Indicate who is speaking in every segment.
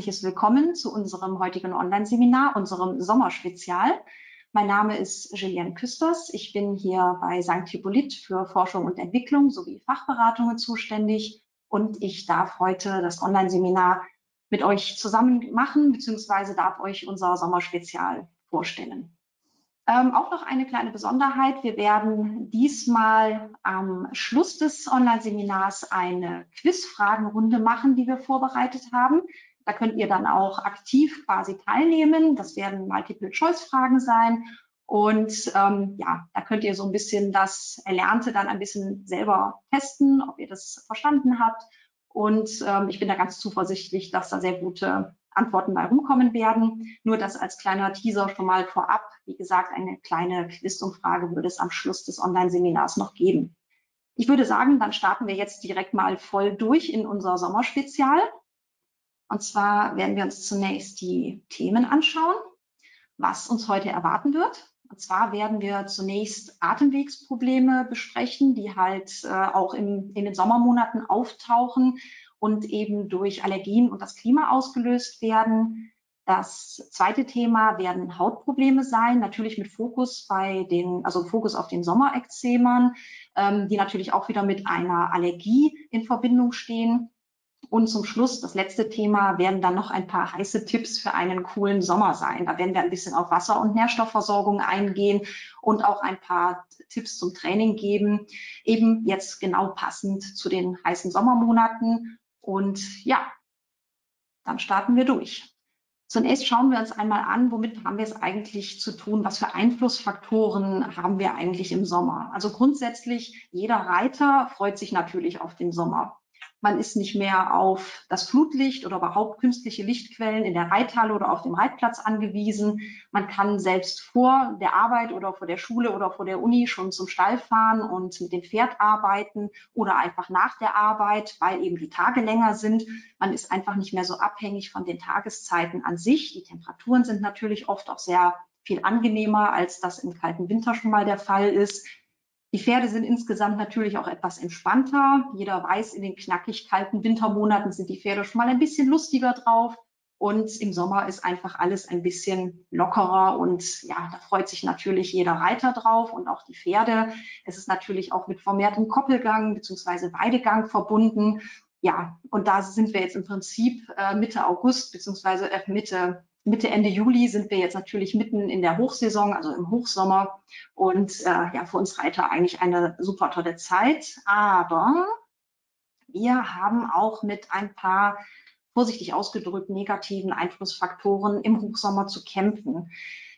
Speaker 1: herzliches Willkommen zu unserem heutigen Online-Seminar, unserem Sommerspezial. Mein Name ist Juliane Küsters. Ich bin hier bei St. Hippolyt für Forschung und Entwicklung sowie Fachberatungen zuständig und ich darf heute das Online-Seminar mit euch zusammen machen, beziehungsweise darf euch unser Sommerspezial vorstellen. Ähm, auch noch eine kleine Besonderheit. Wir werden diesmal am Schluss des Online-Seminars eine Quizfragenrunde machen, die wir vorbereitet haben. Da könnt ihr dann auch aktiv quasi teilnehmen. Das werden Multiple-Choice-Fragen sein. Und ähm, ja, da könnt ihr so ein bisschen das Erlernte dann ein bisschen selber testen, ob ihr das verstanden habt. Und ähm, ich bin da ganz zuversichtlich, dass da sehr gute Antworten bei rumkommen werden. Nur das als kleiner Teaser schon mal vorab. Wie gesagt, eine kleine Quizumfrage würde es am Schluss des Online-Seminars noch geben. Ich würde sagen, dann starten wir jetzt direkt mal voll durch in unser Sommerspezial. Und zwar werden wir uns zunächst die Themen anschauen, was uns heute erwarten wird. Und zwar werden wir zunächst Atemwegsprobleme besprechen, die halt äh, auch im, in den Sommermonaten auftauchen und eben durch Allergien und das Klima ausgelöst werden. Das zweite Thema werden Hautprobleme sein, natürlich mit Fokus bei den, also Fokus auf den Sommerekzemern, ähm, die natürlich auch wieder mit einer Allergie in Verbindung stehen. Und zum Schluss, das letzte Thema, werden dann noch ein paar heiße Tipps für einen coolen Sommer sein. Da werden wir ein bisschen auf Wasser- und Nährstoffversorgung eingehen und auch ein paar Tipps zum Training geben, eben jetzt genau passend zu den heißen Sommermonaten und ja, dann starten wir durch. Zunächst schauen wir uns einmal an, womit haben wir es eigentlich zu tun? Was für Einflussfaktoren haben wir eigentlich im Sommer? Also grundsätzlich, jeder Reiter freut sich natürlich auf den Sommer. Man ist nicht mehr auf das Flutlicht oder überhaupt künstliche Lichtquellen in der Reithalle oder auf dem Reitplatz angewiesen. Man kann selbst vor der Arbeit oder vor der Schule oder vor der Uni schon zum Stall fahren und mit dem Pferd arbeiten oder einfach nach der Arbeit, weil eben die Tage länger sind. Man ist einfach nicht mehr so abhängig von den Tageszeiten an sich. Die Temperaturen sind natürlich oft auch sehr viel angenehmer, als das im kalten Winter schon mal der Fall ist. Die Pferde sind insgesamt natürlich auch etwas entspannter. Jeder weiß, in den knackig kalten Wintermonaten sind die Pferde schon mal ein bisschen lustiger drauf. Und im Sommer ist einfach alles ein bisschen lockerer und ja, da freut sich natürlich jeder Reiter drauf und auch die Pferde. Es ist natürlich auch mit vermehrtem Koppelgang bzw. Weidegang verbunden. Ja, und da sind wir jetzt im Prinzip äh, Mitte August bzw. Äh, Mitte Mitte, Ende Juli sind wir jetzt natürlich mitten in der Hochsaison, also im Hochsommer. Und äh, ja, für uns Reiter eigentlich eine super tolle Zeit. Aber wir haben auch mit ein paar, vorsichtig ausgedrückt, negativen Einflussfaktoren im Hochsommer zu kämpfen.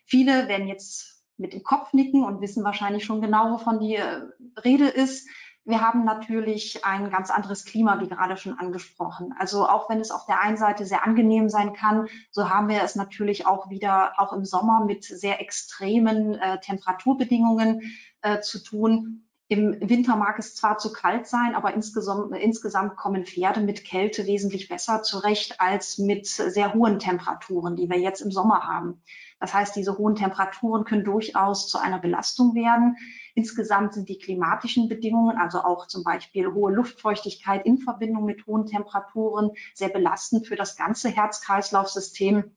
Speaker 1: Viele werden jetzt mit dem Kopf nicken und wissen wahrscheinlich schon genau, wovon die äh, Rede ist. Wir haben natürlich ein ganz anderes Klima, wie gerade schon angesprochen. Also auch wenn es auf der einen Seite sehr angenehm sein kann, so haben wir es natürlich auch wieder auch im Sommer mit sehr extremen äh, Temperaturbedingungen äh, zu tun. Im Winter mag es zwar zu kalt sein, aber insgesamt, insgesamt kommen Pferde mit Kälte wesentlich besser zurecht als mit sehr hohen Temperaturen, die wir jetzt im Sommer haben. Das heißt, diese hohen Temperaturen können durchaus zu einer Belastung werden. Insgesamt sind die klimatischen Bedingungen, also auch zum Beispiel hohe Luftfeuchtigkeit in Verbindung mit hohen Temperaturen, sehr belastend für das ganze Herz-Kreislauf-System.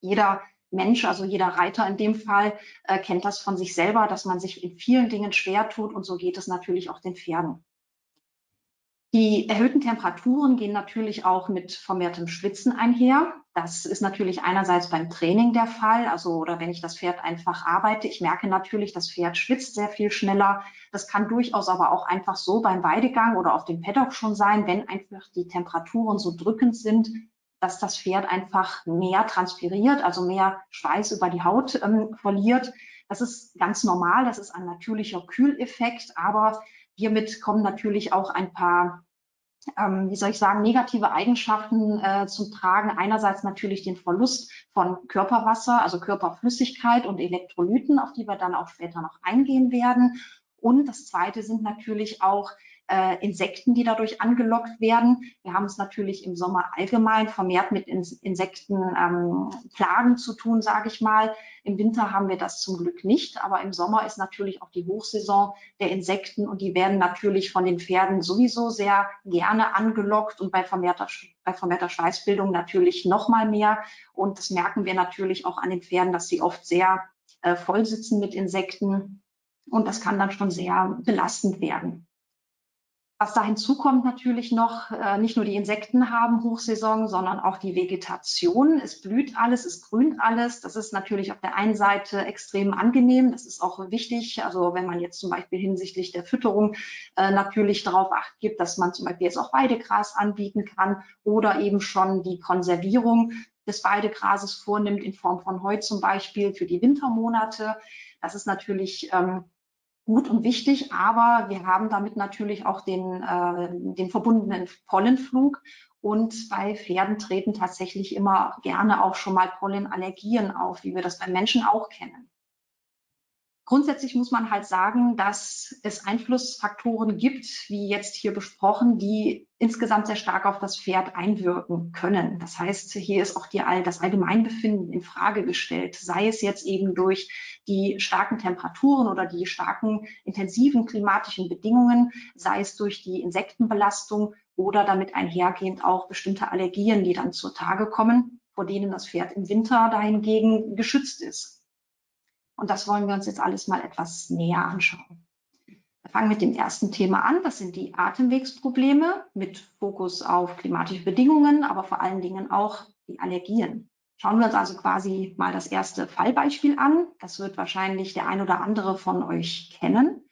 Speaker 1: Jeder Mensch, also jeder Reiter in dem Fall, äh, kennt das von sich selber, dass man sich in vielen Dingen schwer tut und so geht es natürlich auch den Pferden. Die erhöhten Temperaturen gehen natürlich auch mit vermehrtem Schwitzen einher. Das ist natürlich einerseits beim Training der Fall, also oder wenn ich das Pferd einfach arbeite. Ich merke natürlich, das Pferd schwitzt sehr viel schneller. Das kann durchaus aber auch einfach so beim Weidegang oder auf dem Paddock schon sein, wenn einfach die Temperaturen so drückend sind, dass das Pferd einfach mehr transpiriert, also mehr Schweiß über die Haut ähm, verliert. Das ist ganz normal, das ist ein natürlicher Kühleffekt, aber hiermit kommen natürlich auch ein paar ähm, wie soll ich sagen, negative Eigenschaften äh, zum Tragen. Einerseits natürlich den Verlust von Körperwasser, also Körperflüssigkeit und Elektrolyten, auf die wir dann auch später noch eingehen werden. Und das Zweite sind natürlich auch äh, Insekten, die dadurch angelockt werden. Wir haben es natürlich im Sommer allgemein vermehrt mit In Insektenplagen ähm, zu tun, sage ich mal. Im Winter haben wir das zum Glück nicht, aber im Sommer ist natürlich auch die Hochsaison der Insekten und die werden natürlich von den Pferden sowieso sehr gerne angelockt und bei vermehrter, bei vermehrter Schweißbildung natürlich noch mal mehr. Und das merken wir natürlich auch an den Pferden, dass sie oft sehr äh, voll sitzen mit Insekten und das kann dann schon sehr belastend werden. Was da hinzukommt natürlich noch, äh, nicht nur die Insekten haben Hochsaison, sondern auch die Vegetation. Es blüht alles, es grünt alles. Das ist natürlich auf der einen Seite extrem angenehm. Das ist auch wichtig. Also wenn man jetzt zum Beispiel hinsichtlich der Fütterung äh, natürlich darauf acht gibt, dass man zum Beispiel jetzt auch Weidegras anbieten kann oder eben schon die Konservierung des Weidegrases vornimmt in Form von Heu zum Beispiel für die Wintermonate. Das ist natürlich ähm, gut und wichtig, aber wir haben damit natürlich auch den, äh, den verbundenen Pollenflug. Und bei Pferden treten tatsächlich immer gerne auch schon mal Pollenallergien auf, wie wir das bei Menschen auch kennen. Grundsätzlich muss man halt sagen, dass es Einflussfaktoren gibt, wie jetzt hier besprochen, die insgesamt sehr stark auf das Pferd einwirken können. Das heißt, hier ist auch die, das Allgemeinbefinden in Frage gestellt, sei es jetzt eben durch die starken Temperaturen oder die starken intensiven klimatischen Bedingungen, sei es durch die Insektenbelastung oder damit einhergehend auch bestimmte Allergien, die dann zutage kommen, vor denen das Pferd im Winter dahingegen geschützt ist. Und das wollen wir uns jetzt alles mal etwas näher anschauen. Wir fangen mit dem ersten Thema an. Das sind die Atemwegsprobleme mit Fokus auf klimatische Bedingungen, aber vor allen Dingen auch die Allergien. Schauen wir uns also quasi mal das erste Fallbeispiel an. Das wird wahrscheinlich der ein oder andere von euch kennen.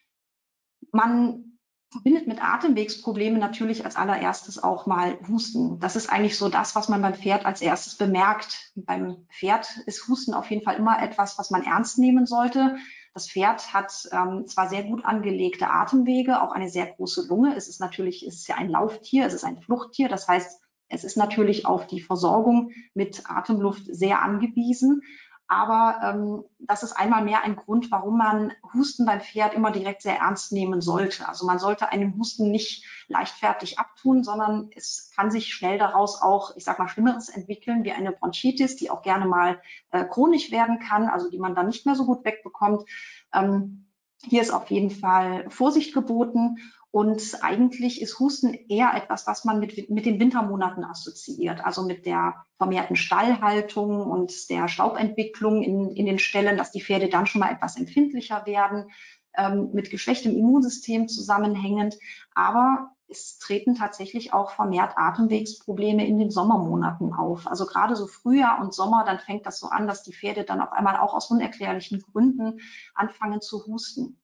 Speaker 1: Man verbindet mit Atemwegsproblemen natürlich als allererstes auch mal Husten. Das ist eigentlich so das, was man beim Pferd als erstes bemerkt. Beim Pferd ist Husten auf jeden Fall immer etwas, was man ernst nehmen sollte. Das Pferd hat ähm, zwar sehr gut angelegte Atemwege, auch eine sehr große Lunge. Es ist natürlich, es ist ja ein Lauftier, es ist ein Fluchttier. Das heißt, es ist natürlich auf die Versorgung mit Atemluft sehr angewiesen. Aber ähm, das ist einmal mehr ein Grund, warum man Husten beim Pferd immer direkt sehr ernst nehmen sollte. Also man sollte einen Husten nicht leichtfertig abtun, sondern es kann sich schnell daraus auch, ich sag mal, Schlimmeres entwickeln, wie eine Bronchitis, die auch gerne mal äh, chronisch werden kann, also die man dann nicht mehr so gut wegbekommt. Ähm, hier ist auf jeden Fall Vorsicht geboten und eigentlich ist Husten eher etwas, was man mit, mit den Wintermonaten assoziiert, also mit der vermehrten Stallhaltung und der Staubentwicklung in, in den Ställen, dass die Pferde dann schon mal etwas empfindlicher werden, ähm, mit geschwächtem Immunsystem zusammenhängend. Aber es treten tatsächlich auch vermehrt Atemwegsprobleme in den Sommermonaten auf. Also gerade so Frühjahr und Sommer, dann fängt das so an, dass die Pferde dann auf einmal auch aus unerklärlichen Gründen anfangen zu husten.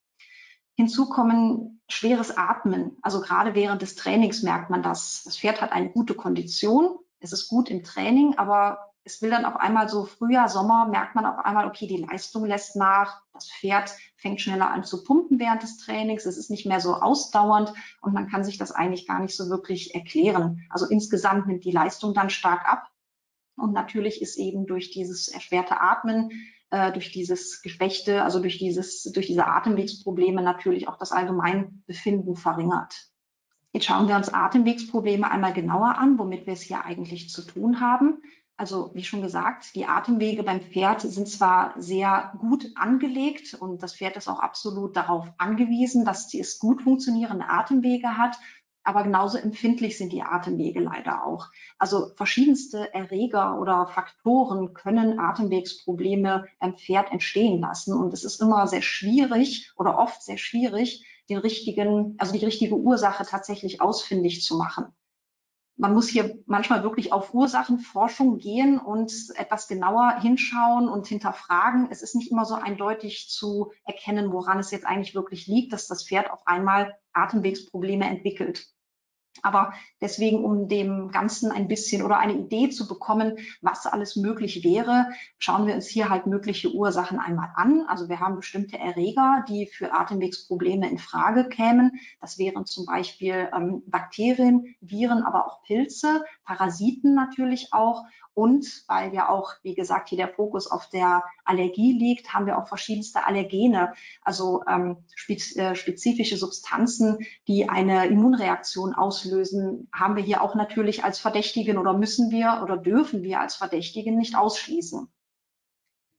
Speaker 1: Hinzu kommen schweres Atmen. Also gerade während des Trainings merkt man das. Das Pferd hat eine gute Kondition. Es ist gut im Training, aber es will dann auf einmal so Frühjahr, Sommer, merkt man auf einmal, okay, die Leistung lässt nach. Das Pferd fängt schneller an zu pumpen während des Trainings. Es ist nicht mehr so ausdauernd und man kann sich das eigentlich gar nicht so wirklich erklären. Also insgesamt nimmt die Leistung dann stark ab. Und natürlich ist eben durch dieses erschwerte Atmen äh, durch dieses Geschwächte, also durch dieses, durch diese Atemwegsprobleme natürlich auch das Allgemeinbefinden verringert. Jetzt schauen wir uns Atemwegsprobleme einmal genauer an, womit wir es hier eigentlich zu tun haben. Also wie schon gesagt, die Atemwege beim Pferd sind zwar sehr gut angelegt und das Pferd ist auch absolut darauf angewiesen, dass es gut funktionierende Atemwege hat aber genauso empfindlich sind die Atemwege leider auch. Also verschiedenste Erreger oder Faktoren können Atemwegsprobleme beim Pferd entstehen lassen. Und es ist immer sehr schwierig oder oft sehr schwierig, den richtigen, also die richtige Ursache tatsächlich ausfindig zu machen. Man muss hier manchmal wirklich auf Ursachenforschung gehen und etwas genauer hinschauen und hinterfragen. Es ist nicht immer so eindeutig zu erkennen, woran es jetzt eigentlich wirklich liegt, dass das Pferd auf einmal Atemwegsprobleme entwickelt. Aber deswegen, um dem Ganzen ein bisschen oder eine Idee zu bekommen, was alles möglich wäre, schauen wir uns hier halt mögliche Ursachen einmal an. Also wir haben bestimmte Erreger, die für Atemwegsprobleme in Frage kämen. Das wären zum Beispiel ähm, Bakterien, Viren, aber auch Pilze, Parasiten natürlich auch. Und weil ja auch, wie gesagt, hier der Fokus auf der Allergie liegt, haben wir auch verschiedenste Allergene, also ähm, äh, spezifische Substanzen, die eine Immunreaktion auslösen, haben wir hier auch natürlich als Verdächtigen oder müssen wir oder dürfen wir als Verdächtigen nicht ausschließen.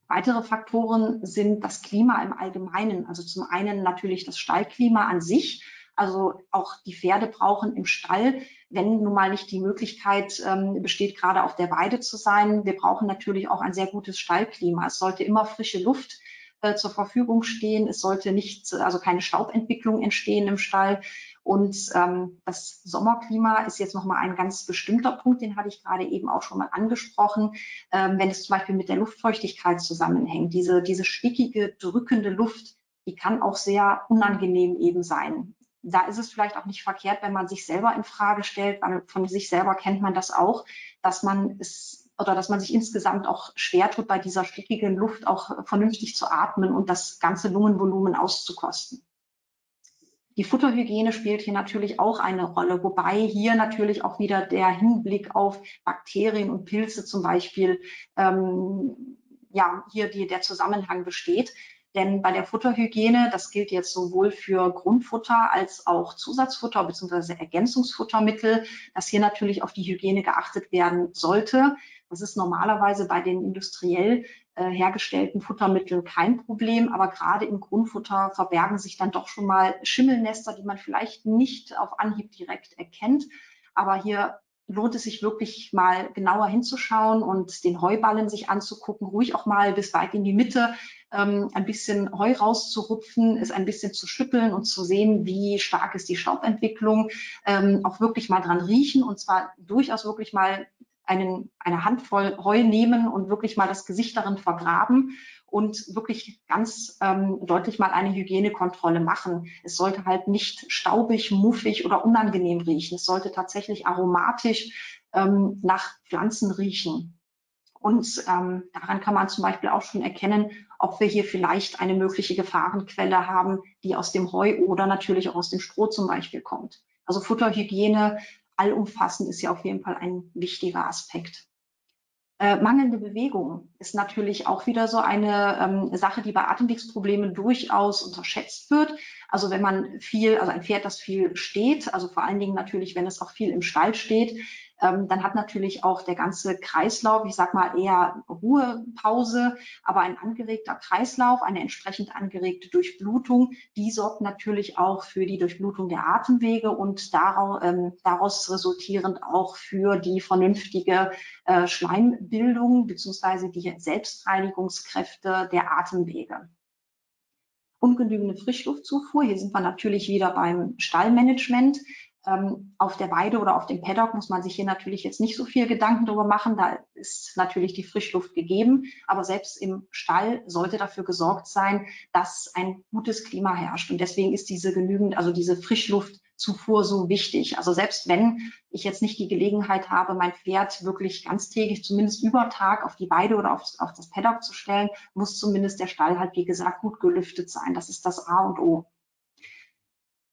Speaker 1: Weitere Faktoren sind das Klima im Allgemeinen. Also zum einen natürlich das Stallklima an sich. Also auch die Pferde brauchen im Stall wenn nun mal nicht die Möglichkeit ähm, besteht, gerade auf der Weide zu sein. Wir brauchen natürlich auch ein sehr gutes Stallklima. Es sollte immer frische Luft äh, zur Verfügung stehen. Es sollte nicht, also keine Staubentwicklung entstehen im Stall. Und ähm, das Sommerklima ist jetzt nochmal ein ganz bestimmter Punkt, den hatte ich gerade eben auch schon mal angesprochen, ähm, wenn es zum Beispiel mit der Luftfeuchtigkeit zusammenhängt. Diese, diese stickige, drückende Luft, die kann auch sehr unangenehm eben sein da ist es vielleicht auch nicht verkehrt, wenn man sich selber in Frage stellt, weil von sich selber kennt man das auch, dass man es oder dass man sich insgesamt auch schwer tut, bei dieser stickigen Luft auch vernünftig zu atmen und das ganze Lungenvolumen auszukosten. Die Futterhygiene spielt hier natürlich auch eine Rolle, wobei hier natürlich auch wieder der Hinblick auf Bakterien und Pilze zum Beispiel ähm, ja hier die, der Zusammenhang besteht. Denn bei der Futterhygiene, das gilt jetzt sowohl für Grundfutter als auch Zusatzfutter bzw. Ergänzungsfuttermittel, dass hier natürlich auf die Hygiene geachtet werden sollte. Das ist normalerweise bei den industriell äh, hergestellten Futtermitteln kein Problem, aber gerade im Grundfutter verbergen sich dann doch schon mal Schimmelnester, die man vielleicht nicht auf Anhieb direkt erkennt. Aber hier lohnt es sich wirklich mal genauer hinzuschauen und den Heuballen sich anzugucken, ruhig auch mal bis weit in die Mitte ähm, ein bisschen Heu rauszurupfen, es ein bisschen zu schütteln und zu sehen, wie stark ist die Staubentwicklung, ähm, auch wirklich mal dran riechen und zwar durchaus wirklich mal einen, eine Handvoll Heu nehmen und wirklich mal das Gesicht darin vergraben und wirklich ganz ähm, deutlich mal eine Hygienekontrolle machen. Es sollte halt nicht staubig, muffig oder unangenehm riechen. Es sollte tatsächlich aromatisch ähm, nach Pflanzen riechen. Und ähm, daran kann man zum Beispiel auch schon erkennen, ob wir hier vielleicht eine mögliche Gefahrenquelle haben, die aus dem Heu oder natürlich auch aus dem Stroh zum Beispiel kommt. Also Futterhygiene allumfassend ist ja auf jeden Fall ein wichtiger Aspekt. Äh, mangelnde Bewegung ist natürlich auch wieder so eine ähm, Sache, die bei Atemwegsproblemen durchaus unterschätzt wird. Also wenn man viel, also ein Pferd, das viel steht, also vor allen Dingen natürlich, wenn es auch viel im Stall steht, ähm, dann hat natürlich auch der ganze Kreislauf, ich sag mal eher Ruhepause, aber ein angeregter Kreislauf, eine entsprechend angeregte Durchblutung, die sorgt natürlich auch für die Durchblutung der Atemwege und daraus, ähm, daraus resultierend auch für die vernünftige äh, Schleimbildung beziehungsweise die Selbstreinigungskräfte der Atemwege ungenügende Frischluftzufuhr. Hier sind wir natürlich wieder beim Stallmanagement. Ähm, auf der Weide oder auf dem Paddock muss man sich hier natürlich jetzt nicht so viel Gedanken darüber machen. Da ist natürlich die Frischluft gegeben. Aber selbst im Stall sollte dafür gesorgt sein, dass ein gutes Klima herrscht. Und deswegen ist diese genügend, also diese Frischluftzufuhr so wichtig. Also selbst wenn ich jetzt nicht die Gelegenheit habe, mein Pferd wirklich ganztägig, zumindest über Tag auf die Weide oder auf, auf das Paddock zu stellen, muss zumindest der Stall halt, wie gesagt, gut gelüftet sein. Das ist das A und O.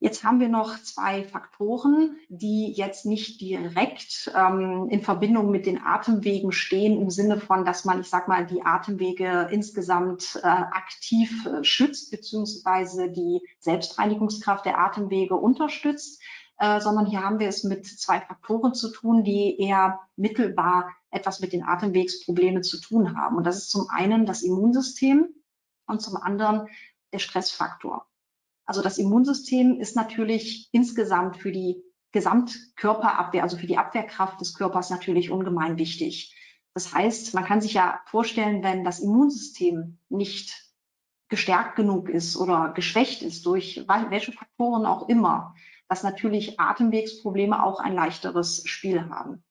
Speaker 1: Jetzt haben wir noch zwei Faktoren, die jetzt nicht direkt ähm, in Verbindung mit den Atemwegen stehen, im Sinne von, dass man, ich sag mal, die Atemwege insgesamt äh, aktiv äh, schützt, beziehungsweise die Selbstreinigungskraft der Atemwege unterstützt, äh, sondern hier haben wir es mit zwei Faktoren zu tun, die eher mittelbar etwas mit den Atemwegsproblemen zu tun haben. Und das ist zum einen das Immunsystem und zum anderen der Stressfaktor. Also das Immunsystem ist natürlich insgesamt für die Gesamtkörperabwehr, also für die Abwehrkraft des Körpers natürlich ungemein wichtig. Das heißt, man kann sich ja vorstellen, wenn das Immunsystem nicht gestärkt genug ist oder geschwächt ist durch welche Faktoren auch immer, dass natürlich Atemwegsprobleme auch ein leichteres Spiel haben.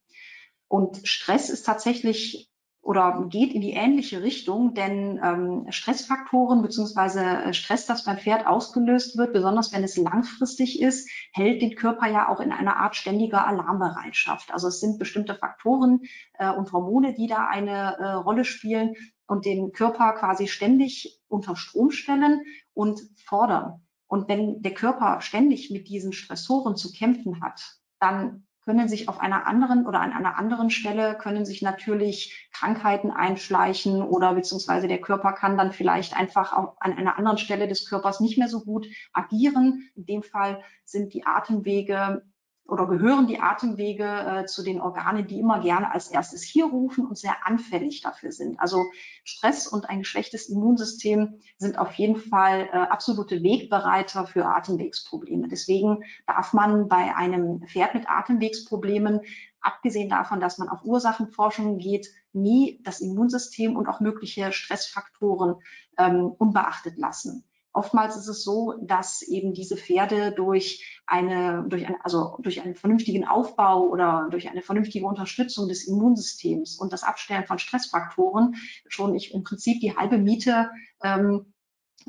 Speaker 1: Und Stress ist tatsächlich oder geht in die ähnliche Richtung, denn ähm, Stressfaktoren beziehungsweise äh, Stress, das beim Pferd ausgelöst wird, besonders wenn es langfristig ist, hält den Körper ja auch in einer Art ständiger Alarmbereitschaft. Also es sind bestimmte Faktoren äh, und Hormone, die da eine äh, Rolle spielen und den Körper quasi ständig unter Strom stellen und fordern. Und wenn der Körper ständig mit diesen Stressoren zu kämpfen hat, dann können sich auf einer anderen oder an einer anderen Stelle können sich natürlich Krankheiten einschleichen oder beziehungsweise der Körper kann dann vielleicht einfach auch an einer anderen Stelle des Körpers nicht mehr so gut agieren. In dem Fall sind die Atemwege oder gehören die Atemwege äh, zu den Organen, die immer gerne als erstes hier rufen und sehr anfällig dafür sind. Also Stress und ein geschwächtes Immunsystem sind auf jeden Fall äh, absolute Wegbereiter für Atemwegsprobleme. Deswegen darf man bei einem Pferd mit Atemwegsproblemen, abgesehen davon, dass man auf Ursachenforschung geht, nie das Immunsystem und auch mögliche Stressfaktoren ähm, unbeachtet lassen. Oftmals ist es so, dass eben diese Pferde durch eine, durch eine, also durch einen vernünftigen Aufbau oder durch eine vernünftige Unterstützung des Immunsystems und das Abstellen von Stressfaktoren schon ich im Prinzip die halbe Miete ähm,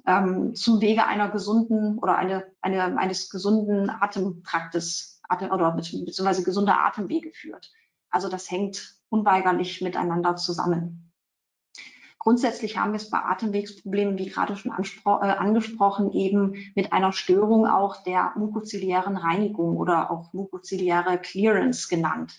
Speaker 1: ähm, zum Wege einer gesunden oder eine, eine, eines gesunden Atempraktes Atem, oder beziehungsweise gesunder Atemwege führt. Also das hängt unweigerlich miteinander zusammen. Grundsätzlich haben wir es bei Atemwegsproblemen, wie gerade schon äh, angesprochen, eben mit einer Störung auch der mukoziliären Reinigung oder auch mukoziliäre Clearance genannt.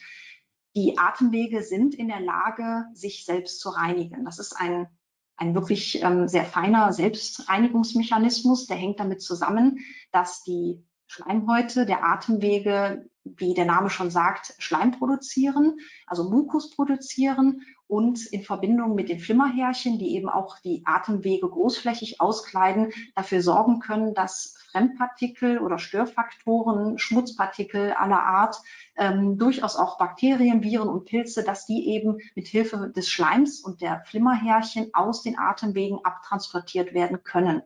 Speaker 1: Die Atemwege sind in der Lage, sich selbst zu reinigen. Das ist ein, ein wirklich ähm, sehr feiner Selbstreinigungsmechanismus. Der hängt damit zusammen, dass die Schleimhäute der Atemwege, wie der Name schon sagt, Schleim produzieren, also Mukus produzieren und in Verbindung mit den Flimmerhärchen, die eben auch die Atemwege großflächig auskleiden, dafür sorgen können, dass Fremdpartikel oder Störfaktoren, Schmutzpartikel aller Art, ähm, durchaus auch Bakterien, Viren und Pilze, dass die eben mit Hilfe des Schleims und der Flimmerhärchen aus den Atemwegen abtransportiert werden können.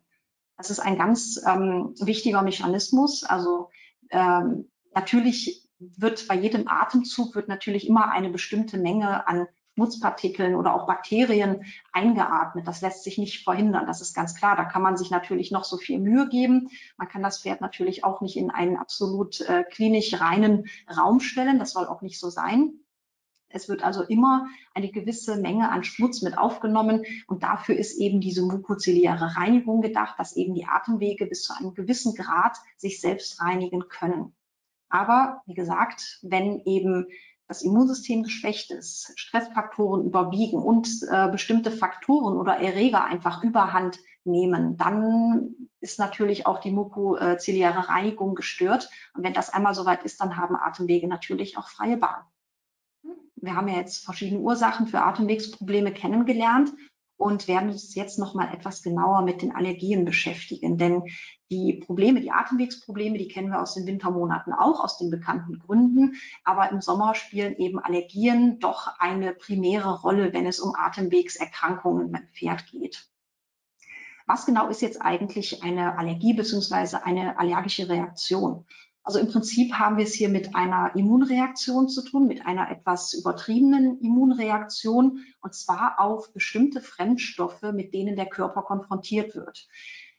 Speaker 1: Das ist ein ganz ähm, wichtiger Mechanismus. Also ähm, natürlich wird bei jedem Atemzug wird natürlich immer eine bestimmte Menge an Schmutzpartikeln oder auch Bakterien eingeatmet. Das lässt sich nicht verhindern, das ist ganz klar. Da kann man sich natürlich noch so viel Mühe geben. Man kann das Pferd natürlich auch nicht in einen absolut äh, klinisch reinen Raum stellen. Das soll auch nicht so sein. Es wird also immer eine gewisse Menge an Schmutz mit aufgenommen und dafür ist eben diese mukoziliäre Reinigung gedacht, dass eben die Atemwege bis zu einem gewissen Grad sich selbst reinigen können. Aber wie gesagt, wenn eben das Immunsystem geschwächt ist, Stressfaktoren überwiegen und äh, bestimmte Faktoren oder Erreger einfach überhand nehmen, dann ist natürlich auch die mukoziliäre Reinigung gestört. Und wenn das einmal soweit ist, dann haben Atemwege natürlich auch freie Bahn. Wir haben ja jetzt verschiedene Ursachen für Atemwegsprobleme kennengelernt und werden uns jetzt noch mal etwas genauer mit den Allergien beschäftigen. Denn die Probleme, die Atemwegsprobleme, die kennen wir aus den Wintermonaten auch, aus den bekannten Gründen. Aber im Sommer spielen eben Allergien doch eine primäre Rolle, wenn es um Atemwegserkrankungen beim Pferd geht. Was genau ist jetzt eigentlich eine Allergie bzw. eine allergische Reaktion? Also im Prinzip haben wir es hier mit einer Immunreaktion zu tun, mit einer etwas übertriebenen Immunreaktion, und zwar auf bestimmte Fremdstoffe, mit denen der Körper konfrontiert wird.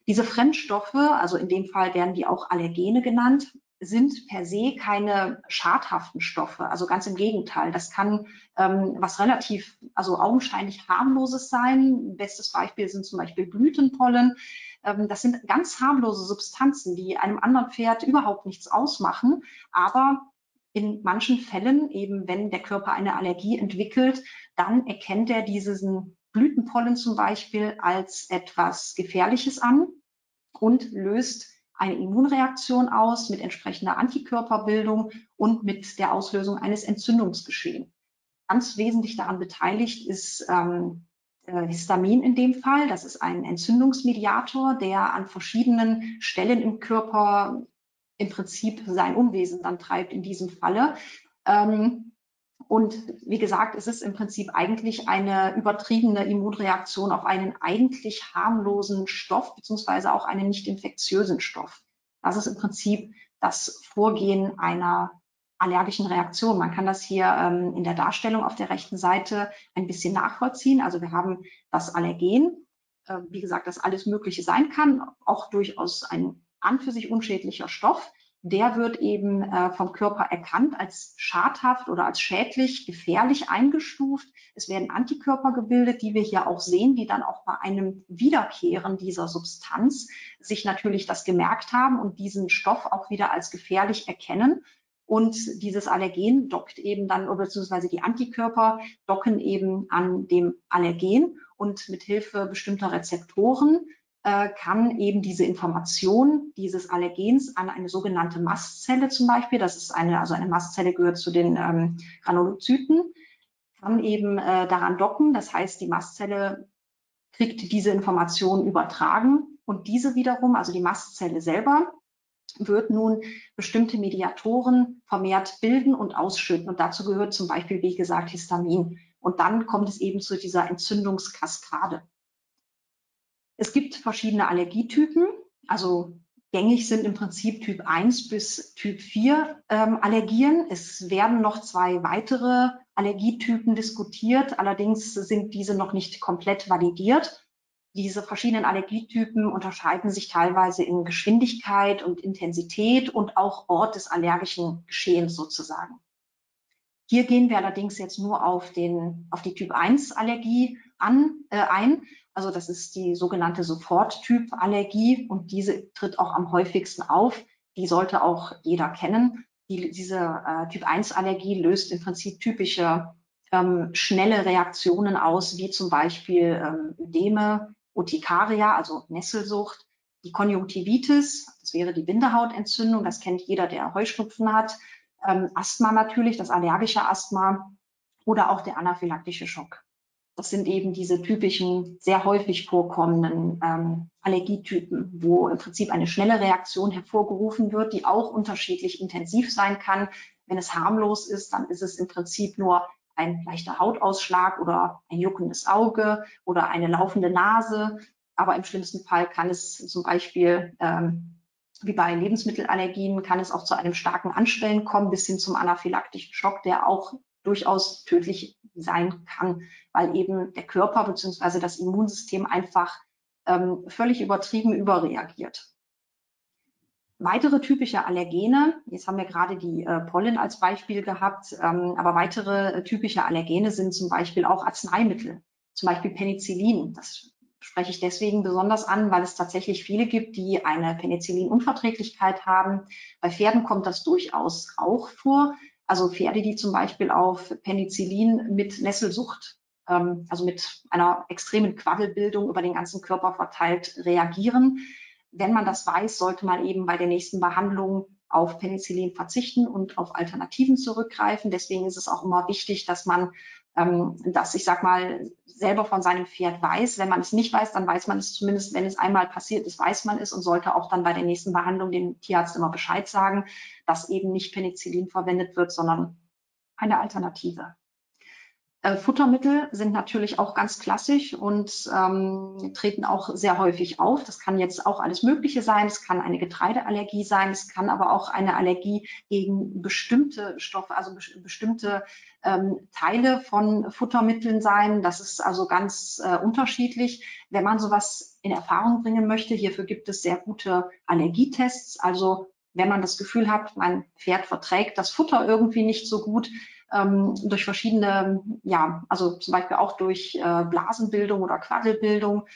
Speaker 1: Diese Fremdstoffe, also in dem Fall werden die auch Allergene genannt, sind per se keine schadhaften Stoffe. Also ganz im Gegenteil. Das kann ähm, was relativ, also augenscheinlich harmloses sein. Bestes Beispiel sind zum Beispiel Blütenpollen. Ähm, das sind ganz harmlose Substanzen, die einem anderen Pferd überhaupt nichts ausmachen. Aber in manchen Fällen, eben wenn der Körper eine Allergie entwickelt, dann erkennt er diesen Blütenpollen zum Beispiel als etwas Gefährliches an und löst eine Immunreaktion aus mit entsprechender Antikörperbildung und mit der Auslösung eines Entzündungsgeschehens. Ganz wesentlich daran beteiligt ist ähm, äh, Histamin in dem Fall. Das ist ein Entzündungsmediator, der an verschiedenen Stellen im Körper im Prinzip sein Unwesen dann treibt in diesem Falle. Ähm, und wie gesagt, es ist im Prinzip eigentlich eine übertriebene Immunreaktion auf einen eigentlich harmlosen Stoff, beziehungsweise auch einen nicht infektiösen Stoff. Das ist im Prinzip das Vorgehen einer allergischen Reaktionen. Man kann das hier ähm, in der Darstellung auf der rechten Seite ein bisschen nachvollziehen. Also wir haben das Allergen, äh, wie gesagt, das alles Mögliche sein kann, auch durchaus ein an für sich unschädlicher Stoff. Der wird eben äh, vom Körper erkannt als schadhaft oder als schädlich, gefährlich eingestuft. Es werden Antikörper gebildet, die wir hier auch sehen, die dann auch bei einem Wiederkehren dieser Substanz sich natürlich das gemerkt haben und diesen Stoff auch wieder als gefährlich erkennen und dieses Allergen dockt eben dann, beziehungsweise die Antikörper docken eben an dem Allergen und mit Hilfe bestimmter Rezeptoren äh, kann eben diese Information dieses Allergens an eine sogenannte Mastzelle zum Beispiel, das ist eine, also eine Mastzelle gehört zu den ähm, Granulozyten, kann eben äh, daran docken. Das heißt, die Mastzelle kriegt diese Information übertragen und diese wiederum, also die Mastzelle selber, wird nun bestimmte Mediatoren vermehrt bilden und ausschütten. Und dazu gehört zum Beispiel, wie gesagt, Histamin. Und dann kommt es eben zu dieser Entzündungskaskade. Es gibt verschiedene Allergietypen. Also gängig sind im Prinzip Typ 1 bis Typ 4 ähm, Allergien. Es werden noch zwei weitere Allergietypen diskutiert. Allerdings sind diese noch nicht komplett validiert. Diese verschiedenen Allergietypen unterscheiden sich teilweise in Geschwindigkeit und Intensität und auch Ort des allergischen Geschehens sozusagen. Hier gehen wir allerdings jetzt nur auf, den, auf die Typ 1 Allergie an, äh, ein. Also das ist die sogenannte Soforttyp-Allergie und diese tritt auch am häufigsten auf. Die sollte auch jeder kennen. Die, diese äh, Typ 1-Allergie löst im Prinzip typische ähm, schnelle Reaktionen aus, wie zum Beispiel ähm, Ödeme, Urtikaria, also Nesselsucht, die Konjunktivitis, das wäre die Bindehautentzündung, das kennt jeder, der Heuschnupfen hat, ähm, Asthma natürlich, das allergische Asthma oder auch der anaphylaktische Schock. Das sind eben diese typischen, sehr häufig vorkommenden ähm, Allergietypen, wo im Prinzip eine schnelle Reaktion hervorgerufen wird, die auch unterschiedlich intensiv sein kann. Wenn es harmlos ist, dann ist es im Prinzip nur ein leichter Hautausschlag oder ein juckendes Auge oder eine laufende Nase. Aber im schlimmsten Fall kann es zum Beispiel, ähm, wie bei Lebensmittelallergien, kann es auch zu einem starken Anschwellen kommen, bis hin zum anaphylaktischen Schock, der auch durchaus tödlich sein kann, weil eben der Körper bzw. das Immunsystem einfach ähm, völlig übertrieben überreagiert. Weitere typische Allergene, jetzt haben wir gerade die äh, Pollen als Beispiel gehabt, ähm, aber weitere äh, typische Allergene sind zum Beispiel auch Arzneimittel, zum Beispiel Penicillin. Das spreche ich deswegen besonders an, weil es tatsächlich viele gibt, die eine Penicillin-Unverträglichkeit haben. Bei Pferden kommt das durchaus auch vor. Also Pferde, die zum Beispiel auf Penicillin mit Nesselsucht, ähm, also mit einer extremen Quaddelbildung über den ganzen Körper verteilt reagieren wenn man das weiß, sollte man eben bei der nächsten Behandlung auf Penicillin verzichten und auf Alternativen zurückgreifen. Deswegen ist es auch immer wichtig, dass man ähm, das, ich sag mal, selber von seinem Pferd weiß. Wenn man es nicht weiß, dann weiß man es zumindest, wenn es einmal passiert ist, weiß man es und sollte auch dann bei der nächsten Behandlung dem Tierarzt immer Bescheid sagen, dass eben nicht Penicillin verwendet wird, sondern eine Alternative. Äh, Futtermittel sind natürlich auch ganz klassisch und ähm, treten auch sehr häufig auf. Das kann jetzt auch alles Mögliche sein. Es kann eine Getreideallergie sein. Es kann aber auch eine Allergie gegen bestimmte Stoffe, also be bestimmte ähm, Teile von Futtermitteln sein. Das ist also ganz äh, unterschiedlich. Wenn man sowas in Erfahrung bringen möchte, hierfür gibt es sehr gute Allergietests. Also wenn man das Gefühl hat, mein Pferd verträgt das Futter irgendwie nicht so gut, ähm, durch verschiedene, ja, also zum Beispiel auch durch äh, Blasenbildung oder Quaddelbildung.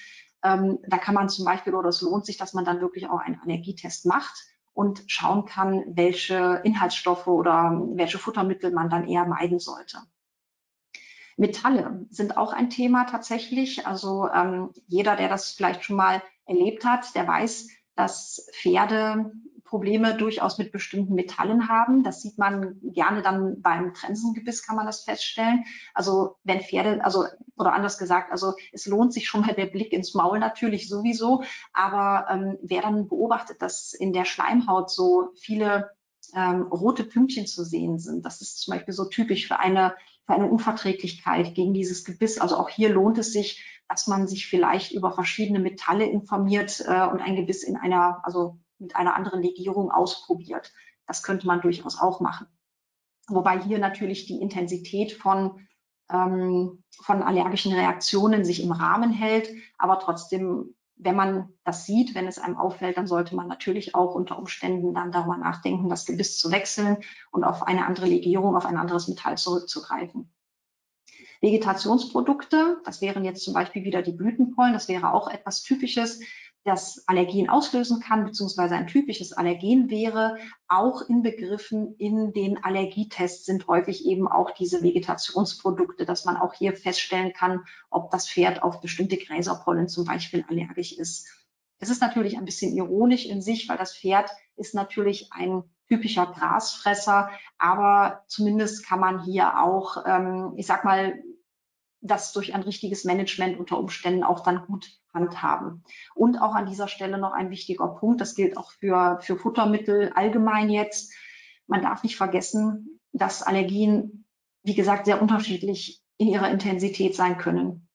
Speaker 1: Ähm, da kann man zum Beispiel, oder es lohnt sich, dass man dann wirklich auch einen Allergietest macht und schauen kann, welche Inhaltsstoffe oder welche Futtermittel man dann eher meiden sollte. Metalle sind auch ein Thema tatsächlich. Also ähm, jeder, der das vielleicht schon mal erlebt hat, der weiß, dass Pferde Probleme durchaus mit bestimmten Metallen haben. Das sieht man gerne dann beim Trensengebiss, kann man das feststellen. Also wenn Pferde, also oder anders gesagt, also es lohnt sich schon mal der Blick ins Maul natürlich sowieso. Aber ähm, wer dann beobachtet, dass in der Schleimhaut so viele ähm, rote Pünktchen zu sehen sind, das ist zum Beispiel so typisch für eine für eine Unverträglichkeit gegen dieses Gebiss. Also auch hier lohnt es sich, dass man sich vielleicht über verschiedene Metalle informiert äh, und ein Gebiss in einer, also mit einer anderen Legierung ausprobiert. Das könnte man durchaus auch machen. wobei hier natürlich die Intensität von, ähm, von allergischen Reaktionen sich im Rahmen hält, aber trotzdem wenn man das sieht, wenn es einem auffällt, dann sollte man natürlich auch unter Umständen dann darüber nachdenken, das Gebiss zu wechseln und auf eine andere Legierung, auf ein anderes Metall zurückzugreifen. Vegetationsprodukte, das wären jetzt zum Beispiel wieder die Blütenpollen, das wäre auch etwas Typisches das Allergien auslösen kann, beziehungsweise ein typisches Allergen wäre, auch inbegriffen in den Allergietests sind häufig eben auch diese Vegetationsprodukte, dass man auch hier feststellen kann, ob das Pferd auf bestimmte Gräserpollen zum Beispiel allergisch ist. Es ist natürlich ein bisschen ironisch in sich, weil das Pferd ist natürlich ein typischer Grasfresser, aber zumindest kann man hier auch, ähm, ich sag mal, das durch ein richtiges Management unter Umständen auch dann gut handhaben. Und auch an dieser Stelle noch ein wichtiger Punkt, das gilt auch für, für Futtermittel allgemein jetzt. Man darf nicht vergessen, dass Allergien, wie gesagt, sehr unterschiedlich in ihrer Intensität sein können.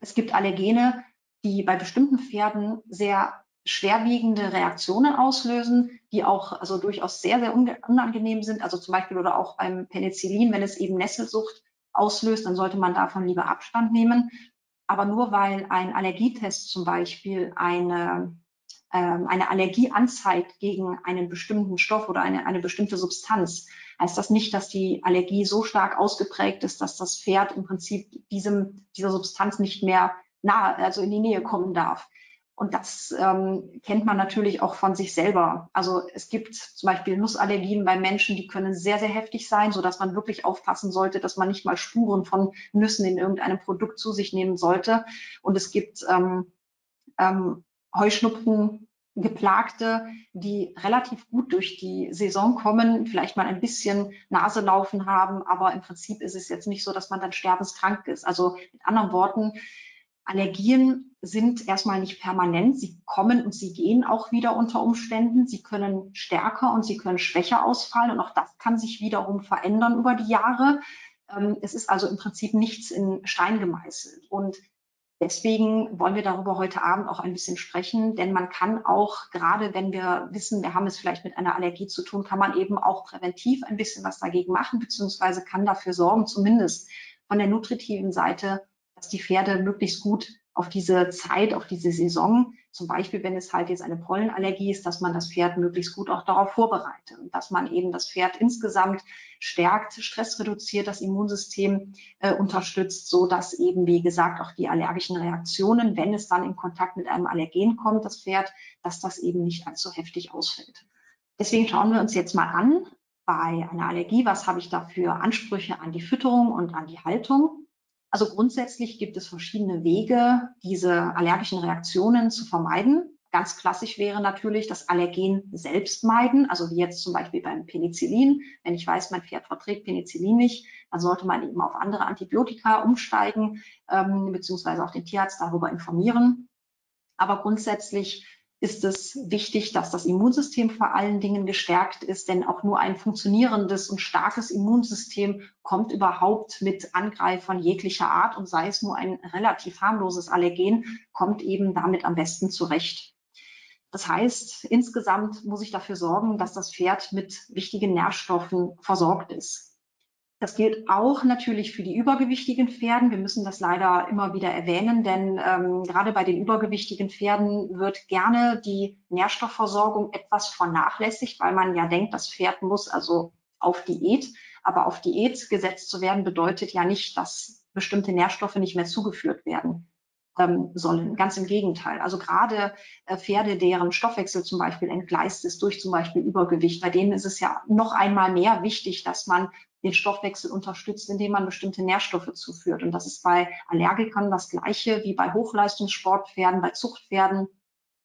Speaker 1: Es gibt Allergene, die bei bestimmten Pferden sehr schwerwiegende Reaktionen auslösen, die auch also durchaus sehr, sehr unangenehm sind. Also zum Beispiel oder auch beim Penicillin, wenn es eben Nesselsucht auslöst, dann sollte man davon lieber Abstand nehmen. Aber nur weil ein Allergietest zum Beispiel eine, äh, eine Allergie anzeigt gegen einen bestimmten Stoff oder eine, eine bestimmte Substanz, heißt das nicht, dass die Allergie so stark ausgeprägt ist, dass das Pferd im Prinzip diesem, dieser Substanz nicht mehr nahe, also in die Nähe kommen darf. Und das ähm, kennt man natürlich auch von sich selber. Also es gibt zum Beispiel Nussallergien bei Menschen, die können sehr, sehr heftig sein, so dass man wirklich aufpassen sollte, dass man nicht mal Spuren von Nüssen in irgendeinem Produkt zu sich nehmen sollte. Und es gibt ähm, ähm, Heuschnupfen, Geplagte, die relativ gut durch die Saison kommen, vielleicht mal ein bisschen Naselaufen haben, aber im Prinzip ist es jetzt nicht so, dass man dann sterbenskrank ist. Also mit anderen Worten, Allergien sind erstmal nicht permanent. Sie kommen und sie gehen auch wieder unter Umständen. Sie können stärker und sie können schwächer ausfallen und auch das kann sich wiederum verändern über die Jahre. Ähm, es ist also im Prinzip nichts in Stein gemeißelt. Und deswegen wollen wir darüber heute Abend auch ein bisschen sprechen, denn man kann auch, gerade wenn wir wissen, wir haben es vielleicht mit einer Allergie zu tun, kann man eben auch präventiv ein bisschen was dagegen machen, beziehungsweise kann dafür sorgen, zumindest von der nutritiven Seite, die Pferde möglichst gut auf diese Zeit, auf diese Saison, zum Beispiel wenn es halt jetzt eine Pollenallergie ist, dass man das Pferd möglichst gut auch darauf vorbereitet und dass man eben das Pferd insgesamt stärkt, Stress reduziert, das Immunsystem äh, unterstützt, so dass eben, wie gesagt, auch die allergischen Reaktionen, wenn es dann in Kontakt mit einem Allergen kommt, das Pferd, dass das eben nicht allzu heftig ausfällt. Deswegen schauen wir uns jetzt mal an, bei einer Allergie, was habe ich da für Ansprüche an die Fütterung und an die Haltung? Also grundsätzlich gibt es verschiedene Wege, diese allergischen Reaktionen zu vermeiden. Ganz klassisch wäre natürlich das Allergen selbst meiden, also wie jetzt zum Beispiel beim Penicillin. Wenn ich weiß, mein Pferd verträgt Penicillin nicht, dann sollte man eben auf andere Antibiotika umsteigen, ähm, beziehungsweise auch den Tierarzt darüber informieren. Aber grundsätzlich ist es wichtig, dass das Immunsystem vor allen Dingen gestärkt ist, denn auch nur ein funktionierendes und starkes Immunsystem kommt überhaupt mit Angreifern jeglicher Art und sei es nur ein relativ harmloses Allergen, kommt eben damit am besten zurecht. Das heißt, insgesamt muss ich dafür sorgen, dass das Pferd mit wichtigen Nährstoffen versorgt ist. Das gilt auch natürlich für die übergewichtigen Pferden. Wir müssen das leider immer wieder erwähnen, denn ähm, gerade bei den übergewichtigen Pferden wird gerne die Nährstoffversorgung etwas vernachlässigt, weil man ja denkt, das Pferd muss also auf Diät. Aber auf Diät gesetzt zu werden bedeutet ja nicht, dass bestimmte Nährstoffe nicht mehr zugeführt werden ähm, sollen. Ganz im Gegenteil. Also gerade äh, Pferde, deren Stoffwechsel zum Beispiel entgleist ist durch zum Beispiel Übergewicht, bei denen ist es ja noch einmal mehr wichtig, dass man den Stoffwechsel unterstützt, indem man bestimmte Nährstoffe zuführt. Und das ist bei Allergikern das Gleiche wie bei Hochleistungssportpferden, bei Zuchtpferden.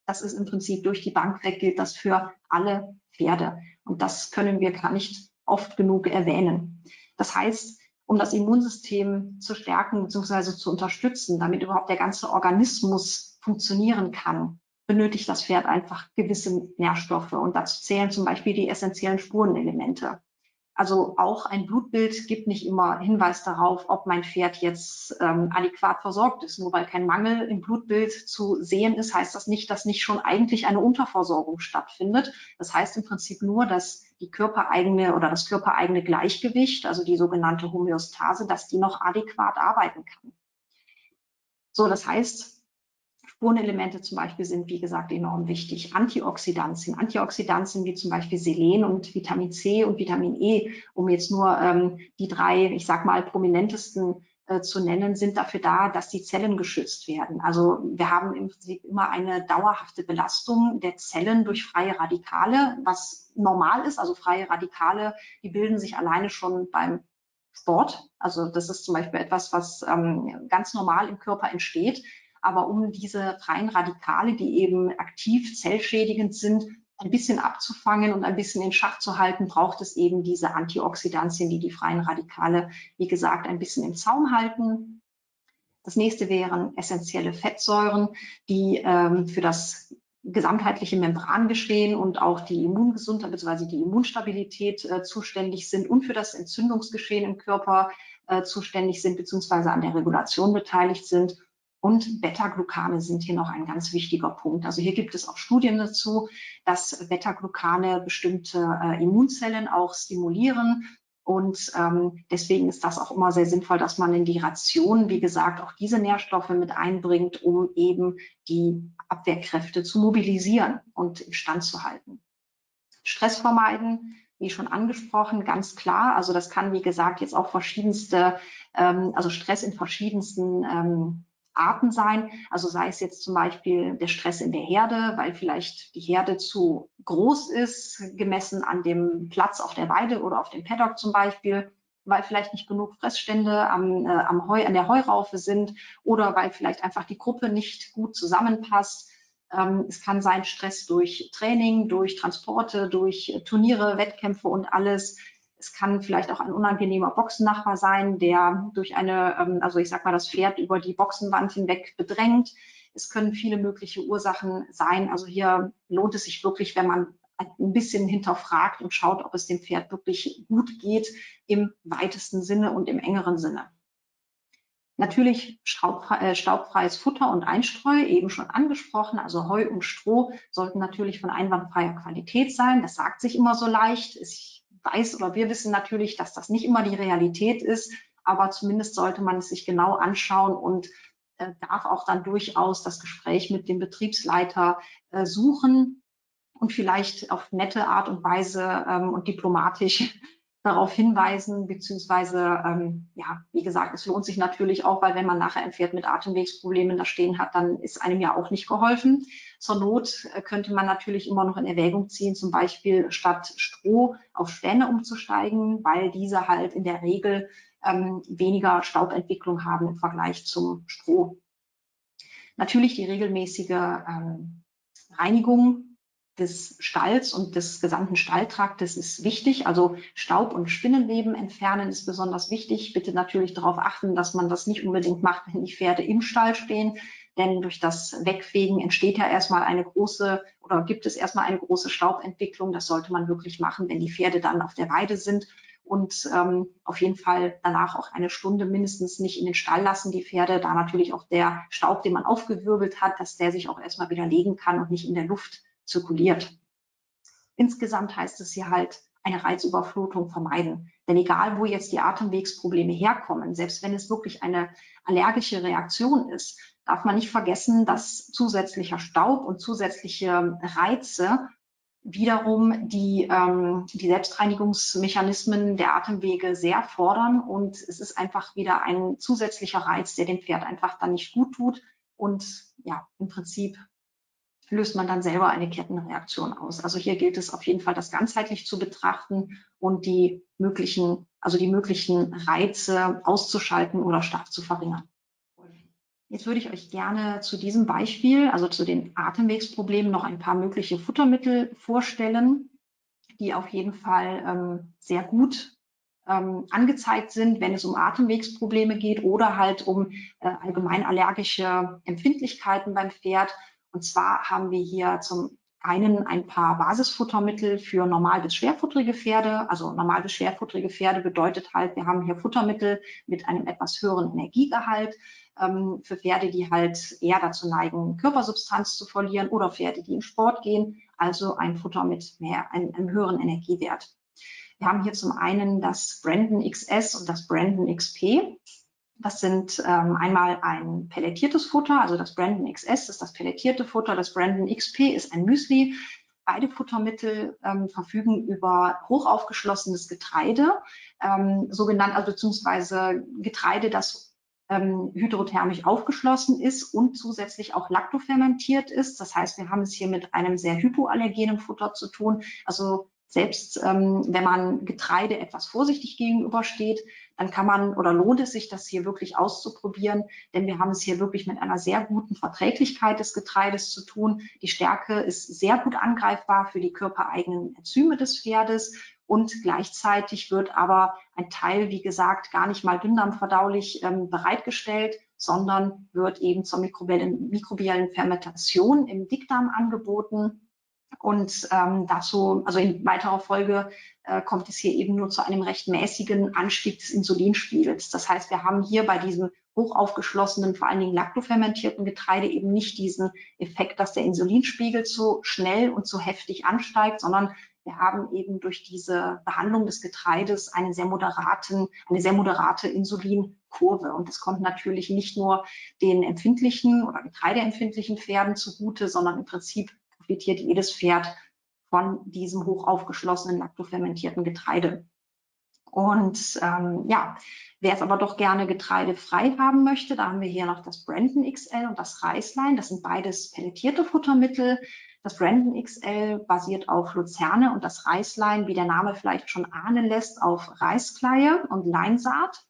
Speaker 1: Das ist im Prinzip durch die Bank weg, gilt das für alle Pferde. Und das können wir gar nicht oft genug erwähnen. Das heißt, um das Immunsystem zu stärken bzw. zu unterstützen, damit überhaupt der ganze Organismus funktionieren kann, benötigt das Pferd einfach gewisse Nährstoffe. Und dazu zählen zum Beispiel die essentiellen Spurenelemente. Also auch ein Blutbild gibt nicht immer Hinweis darauf, ob mein Pferd jetzt ähm, adäquat versorgt ist. Nur weil kein Mangel im Blutbild zu sehen ist, heißt das nicht, dass nicht schon eigentlich eine Unterversorgung stattfindet. Das heißt im Prinzip nur, dass die körpereigene oder das körpereigene Gleichgewicht, also die sogenannte Homöostase, dass die noch adäquat arbeiten kann. So, das heißt, Spurenelemente zum Beispiel sind, wie gesagt, enorm wichtig. Antioxidantien, Antioxidantien wie zum Beispiel Selen und Vitamin C und Vitamin E, um jetzt nur ähm, die drei, ich sag mal, prominentesten äh, zu nennen, sind dafür da, dass die Zellen geschützt werden. Also wir haben im Prinzip immer eine dauerhafte Belastung der Zellen durch freie Radikale, was normal ist. Also freie Radikale, die bilden sich alleine schon beim Sport. Also das ist zum Beispiel etwas, was ähm, ganz normal im Körper entsteht. Aber um diese freien Radikale, die eben aktiv zellschädigend sind, ein bisschen abzufangen und ein bisschen in Schach zu halten, braucht es eben diese Antioxidantien, die die freien Radikale, wie gesagt, ein bisschen im Zaum halten. Das nächste wären essentielle Fettsäuren, die ähm, für das gesamtheitliche Membrangeschehen und auch die Immungesundheit bzw. die Immunstabilität äh, zuständig sind und für das Entzündungsgeschehen im Körper äh, zuständig sind bzw. an der Regulation beteiligt sind. Und Beta-Glucane sind hier noch ein ganz wichtiger Punkt. Also hier gibt es auch Studien dazu, dass Beta-Glucane bestimmte äh, Immunzellen auch stimulieren. Und ähm, deswegen ist das auch immer sehr sinnvoll, dass man in die Ration, wie gesagt, auch diese Nährstoffe mit einbringt, um eben die Abwehrkräfte zu mobilisieren und instand zu halten. Stress vermeiden, wie schon angesprochen, ganz klar. Also das kann, wie gesagt, jetzt auch verschiedenste, ähm, also Stress in verschiedensten ähm, Arten sein. Also sei es jetzt zum Beispiel der Stress in der Herde, weil vielleicht die Herde zu groß ist, gemessen an dem Platz auf der Weide oder auf dem Paddock zum Beispiel, weil vielleicht nicht genug Fressstände am, äh, am Heu, an der Heuraufe sind oder weil vielleicht einfach die Gruppe nicht gut zusammenpasst. Ähm, es kann sein Stress durch Training, durch Transporte, durch Turniere, Wettkämpfe und alles. Es kann vielleicht auch ein unangenehmer Boxennachbar sein, der durch eine, ähm, also ich sag mal, das Pferd über die Boxenwand hinweg bedrängt. Es können viele mögliche Ursachen sein. Also hier lohnt es sich wirklich, wenn man ein bisschen hinterfragt und schaut, ob es dem Pferd wirklich gut geht im weitesten Sinne und im engeren Sinne. Natürlich äh, staubfreies Futter und Einstreu, eben schon angesprochen, also Heu und Stroh sollten natürlich von einwandfreier Qualität sein. Das sagt sich immer so leicht. Ich weiß oder wir wissen natürlich, dass das nicht immer die Realität ist, aber zumindest sollte man es sich genau anschauen und äh, darf auch dann durchaus das Gespräch mit dem Betriebsleiter äh, suchen und vielleicht auf nette Art und Weise ähm, und diplomatisch darauf hinweisen, beziehungsweise, ähm, ja, wie gesagt, es lohnt sich natürlich auch, weil wenn man nachher ein Pferd mit Atemwegsproblemen da stehen hat, dann ist einem ja auch nicht geholfen. Zur Not äh, könnte man natürlich immer noch in Erwägung ziehen, zum Beispiel statt Stroh auf Späne umzusteigen, weil diese halt in der Regel ähm, weniger Staubentwicklung haben im Vergleich zum Stroh. Natürlich die regelmäßige ähm, Reinigung des Stalls und des gesamten Stalltraktes ist wichtig. Also Staub und Spinnenweben entfernen ist besonders wichtig. Bitte natürlich darauf achten, dass man das nicht unbedingt macht, wenn die Pferde im Stall stehen. Denn durch das Wegfegen entsteht ja erstmal eine große oder gibt es erstmal eine große Staubentwicklung. Das sollte man wirklich machen, wenn die Pferde dann auf der Weide sind. Und ähm, auf jeden Fall danach auch eine Stunde mindestens nicht in den Stall lassen, die Pferde, da natürlich auch der Staub, den man aufgewirbelt hat, dass der sich auch erstmal wieder legen kann und nicht in der Luft zirkuliert. Insgesamt heißt es hier halt, eine Reizüberflutung vermeiden. Denn egal, wo jetzt die Atemwegsprobleme herkommen, selbst wenn es wirklich eine allergische Reaktion ist, darf man nicht vergessen, dass zusätzlicher Staub und zusätzliche Reize wiederum die, ähm, die Selbstreinigungsmechanismen der Atemwege sehr fordern. Und es ist einfach wieder ein zusätzlicher Reiz, der dem Pferd einfach dann nicht gut tut und ja, im Prinzip löst man dann selber eine Kettenreaktion aus. Also hier gilt es auf jeden Fall, das ganzheitlich zu betrachten und die möglichen, also die möglichen Reize auszuschalten oder stark zu verringern. Jetzt würde ich euch gerne zu diesem Beispiel, also zu den Atemwegsproblemen, noch ein paar mögliche Futtermittel vorstellen, die auf jeden Fall ähm, sehr gut ähm, angezeigt sind, wenn es um Atemwegsprobleme geht oder halt um äh, allgemein allergische Empfindlichkeiten beim Pferd und zwar haben wir hier zum einen ein paar Basisfuttermittel für normal bis schwerfutterige Pferde. Also normal bis schwerfutterige Pferde bedeutet halt, wir haben hier Futtermittel mit einem etwas höheren Energiegehalt ähm, für Pferde, die halt eher dazu neigen, Körpersubstanz zu verlieren oder Pferde, die in Sport gehen. Also ein Futter mit mehr, einem, einem höheren Energiewert. Wir haben hier zum einen das Brandon XS und das Brandon XP. Das sind ähm, einmal ein pelletiertes Futter, also das Brandon XS ist das pelletierte Futter, das Brandon XP ist ein Müsli. Beide Futtermittel ähm, verfügen über hochaufgeschlossenes Getreide, ähm, sogenannt, also beziehungsweise Getreide, das ähm, hydrothermisch aufgeschlossen ist und zusätzlich auch laktofermentiert ist. Das heißt, wir haben es hier mit einem sehr hypoallergenen Futter zu tun. Also selbst ähm, wenn man Getreide etwas vorsichtig gegenübersteht, dann kann man oder lohnt es sich, das hier wirklich auszuprobieren, denn wir haben es hier wirklich mit einer sehr guten Verträglichkeit des Getreides zu tun. Die Stärke ist sehr gut angreifbar für die körpereigenen Enzyme des Pferdes und gleichzeitig wird aber ein Teil, wie gesagt, gar nicht mal dünndarmverdaulich ähm, bereitgestellt, sondern wird eben zur mikrobiellen, mikrobiellen Fermentation im Dickdarm angeboten. Und ähm, dazu, also in weiterer Folge, äh, kommt es hier eben nur zu einem recht mäßigen Anstieg des Insulinspiegels. Das heißt, wir haben hier bei diesem hochaufgeschlossenen, vor allen Dingen laktofermentierten Getreide eben nicht diesen Effekt, dass der Insulinspiegel zu schnell und zu heftig ansteigt, sondern wir haben eben durch diese Behandlung des Getreides einen sehr moderaten, eine sehr moderate Insulinkurve. Und das kommt natürlich nicht nur den empfindlichen oder getreideempfindlichen Pferden zugute, sondern im Prinzip profitiert jedes Pferd von diesem hoch aufgeschlossenen laktofermentierten Getreide. Und ähm, ja, wer es aber doch gerne getreidefrei haben möchte, da haben wir hier noch das Brandon XL und das Reislein. Das sind beides pelletierte Futtermittel. Das Brandon XL basiert auf Luzerne und das Reislein, wie der Name vielleicht schon ahnen lässt, auf Reiskleie und Leinsaat.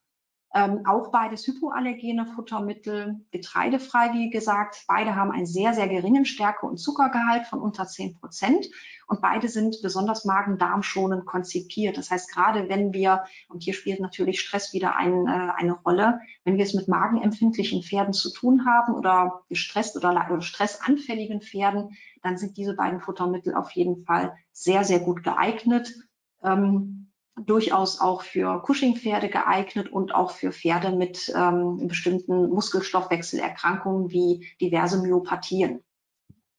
Speaker 1: Ähm, auch beides hypoallergene Futtermittel, getreidefrei, wie gesagt. Beide haben einen sehr, sehr geringen Stärke- und Zuckergehalt von unter 10 Prozent. Und beide sind besonders magen-darm-schonend konzipiert. Das heißt, gerade wenn wir, und hier spielt natürlich Stress wieder ein, äh, eine Rolle, wenn wir es mit magenempfindlichen Pferden zu tun haben oder gestresst oder, oder stressanfälligen Pferden, dann sind diese beiden Futtermittel auf jeden Fall sehr, sehr gut geeignet. Ähm, durchaus auch für Cushing-Pferde geeignet und auch für Pferde mit ähm, bestimmten Muskelstoffwechselerkrankungen wie diverse Myopathien.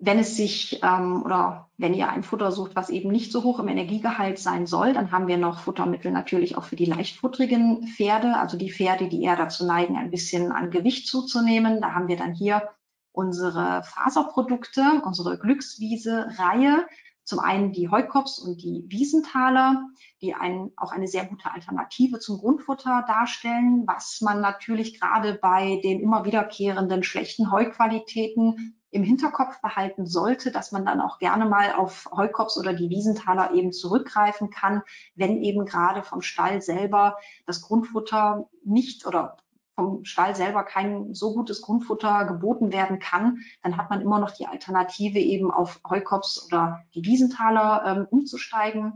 Speaker 1: Wenn es sich ähm, oder wenn ihr ein Futter sucht, was eben nicht so hoch im Energiegehalt sein soll, dann haben wir noch Futtermittel natürlich auch für die leichtfutterigen Pferde, also die Pferde, die eher dazu neigen, ein bisschen an Gewicht zuzunehmen. Da haben wir dann hier unsere Faserprodukte, unsere Glückswiese-Reihe. Zum einen die Heukops und die Wiesenthaler, die ein, auch eine sehr gute Alternative zum Grundfutter darstellen, was man natürlich gerade bei den immer wiederkehrenden schlechten Heuqualitäten im Hinterkopf behalten sollte, dass man dann auch gerne mal auf Heukops oder die Wiesenthaler eben zurückgreifen kann, wenn eben gerade vom Stall selber das Grundfutter nicht oder vom Stall selber kein so gutes Grundfutter geboten werden kann, dann hat man immer noch die Alternative eben auf Heukops oder die Wiesenthaler ähm, umzusteigen.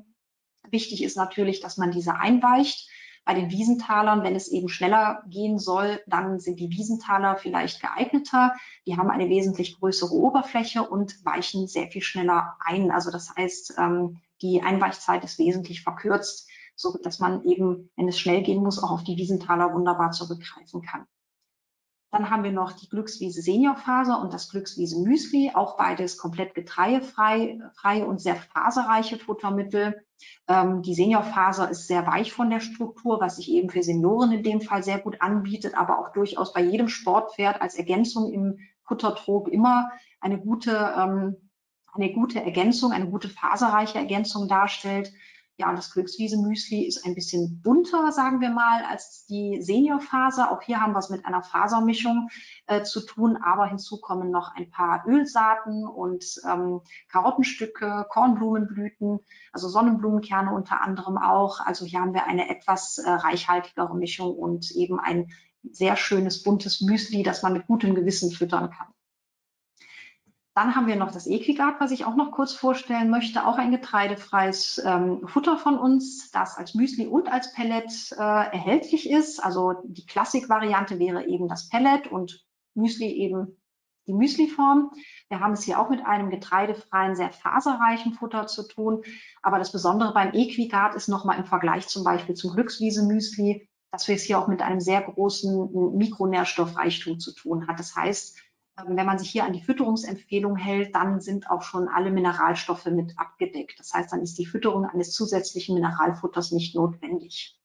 Speaker 1: Wichtig ist natürlich, dass man diese einweicht. Bei den Wiesentalern, wenn es eben schneller gehen soll, dann sind die Wiesentaler vielleicht geeigneter. Die haben eine wesentlich größere Oberfläche und weichen sehr viel schneller ein. Also das heißt, ähm, die Einweichzeit ist wesentlich verkürzt so dass man eben, wenn es schnell gehen muss, auch auf die Wiesenthaler wunderbar zurückgreifen kann. Dann haben wir noch die Glückswiese Seniorfaser und das Glückswiese Müsli, auch beides komplett getreidefrei frei und sehr faserreiche Futtermittel. Ähm, die Seniorfaser ist sehr weich von der Struktur, was sich eben für Senioren in dem Fall sehr gut anbietet, aber auch durchaus bei jedem Sportpferd als Ergänzung im Futtertrog immer eine gute, ähm, eine gute Ergänzung, eine gute faserreiche Ergänzung darstellt. Ja, und das Glückswiese-Müsli ist ein bisschen bunter, sagen wir mal, als die Seniorfaser. Auch hier haben wir es mit einer Fasermischung äh, zu tun, aber hinzu kommen noch ein paar Ölsaaten und ähm, Karottenstücke, Kornblumenblüten, also Sonnenblumenkerne unter anderem auch. Also hier haben wir eine etwas äh, reichhaltigere Mischung und eben ein sehr schönes buntes Müsli, das man mit gutem Gewissen füttern kann. Dann haben wir noch das Equigard, was ich auch noch kurz vorstellen möchte. Auch ein getreidefreies ähm, Futter von uns, das als Müsli und als Pellet äh, erhältlich ist. Also die Klassikvariante wäre eben das Pellet und Müsli eben die Müsliform. Wir haben es hier auch mit einem getreidefreien, sehr faserreichen Futter zu tun. Aber das Besondere beim Equigard ist nochmal im Vergleich zum Beispiel zum Glückswiese-Müsli, dass wir es hier auch mit einem sehr großen Mikronährstoffreichtum zu tun hat. Das heißt, wenn man sich hier an die Fütterungsempfehlung hält, dann sind auch schon alle Mineralstoffe mit abgedeckt. Das heißt, dann ist die Fütterung eines zusätzlichen Mineralfutters nicht notwendig.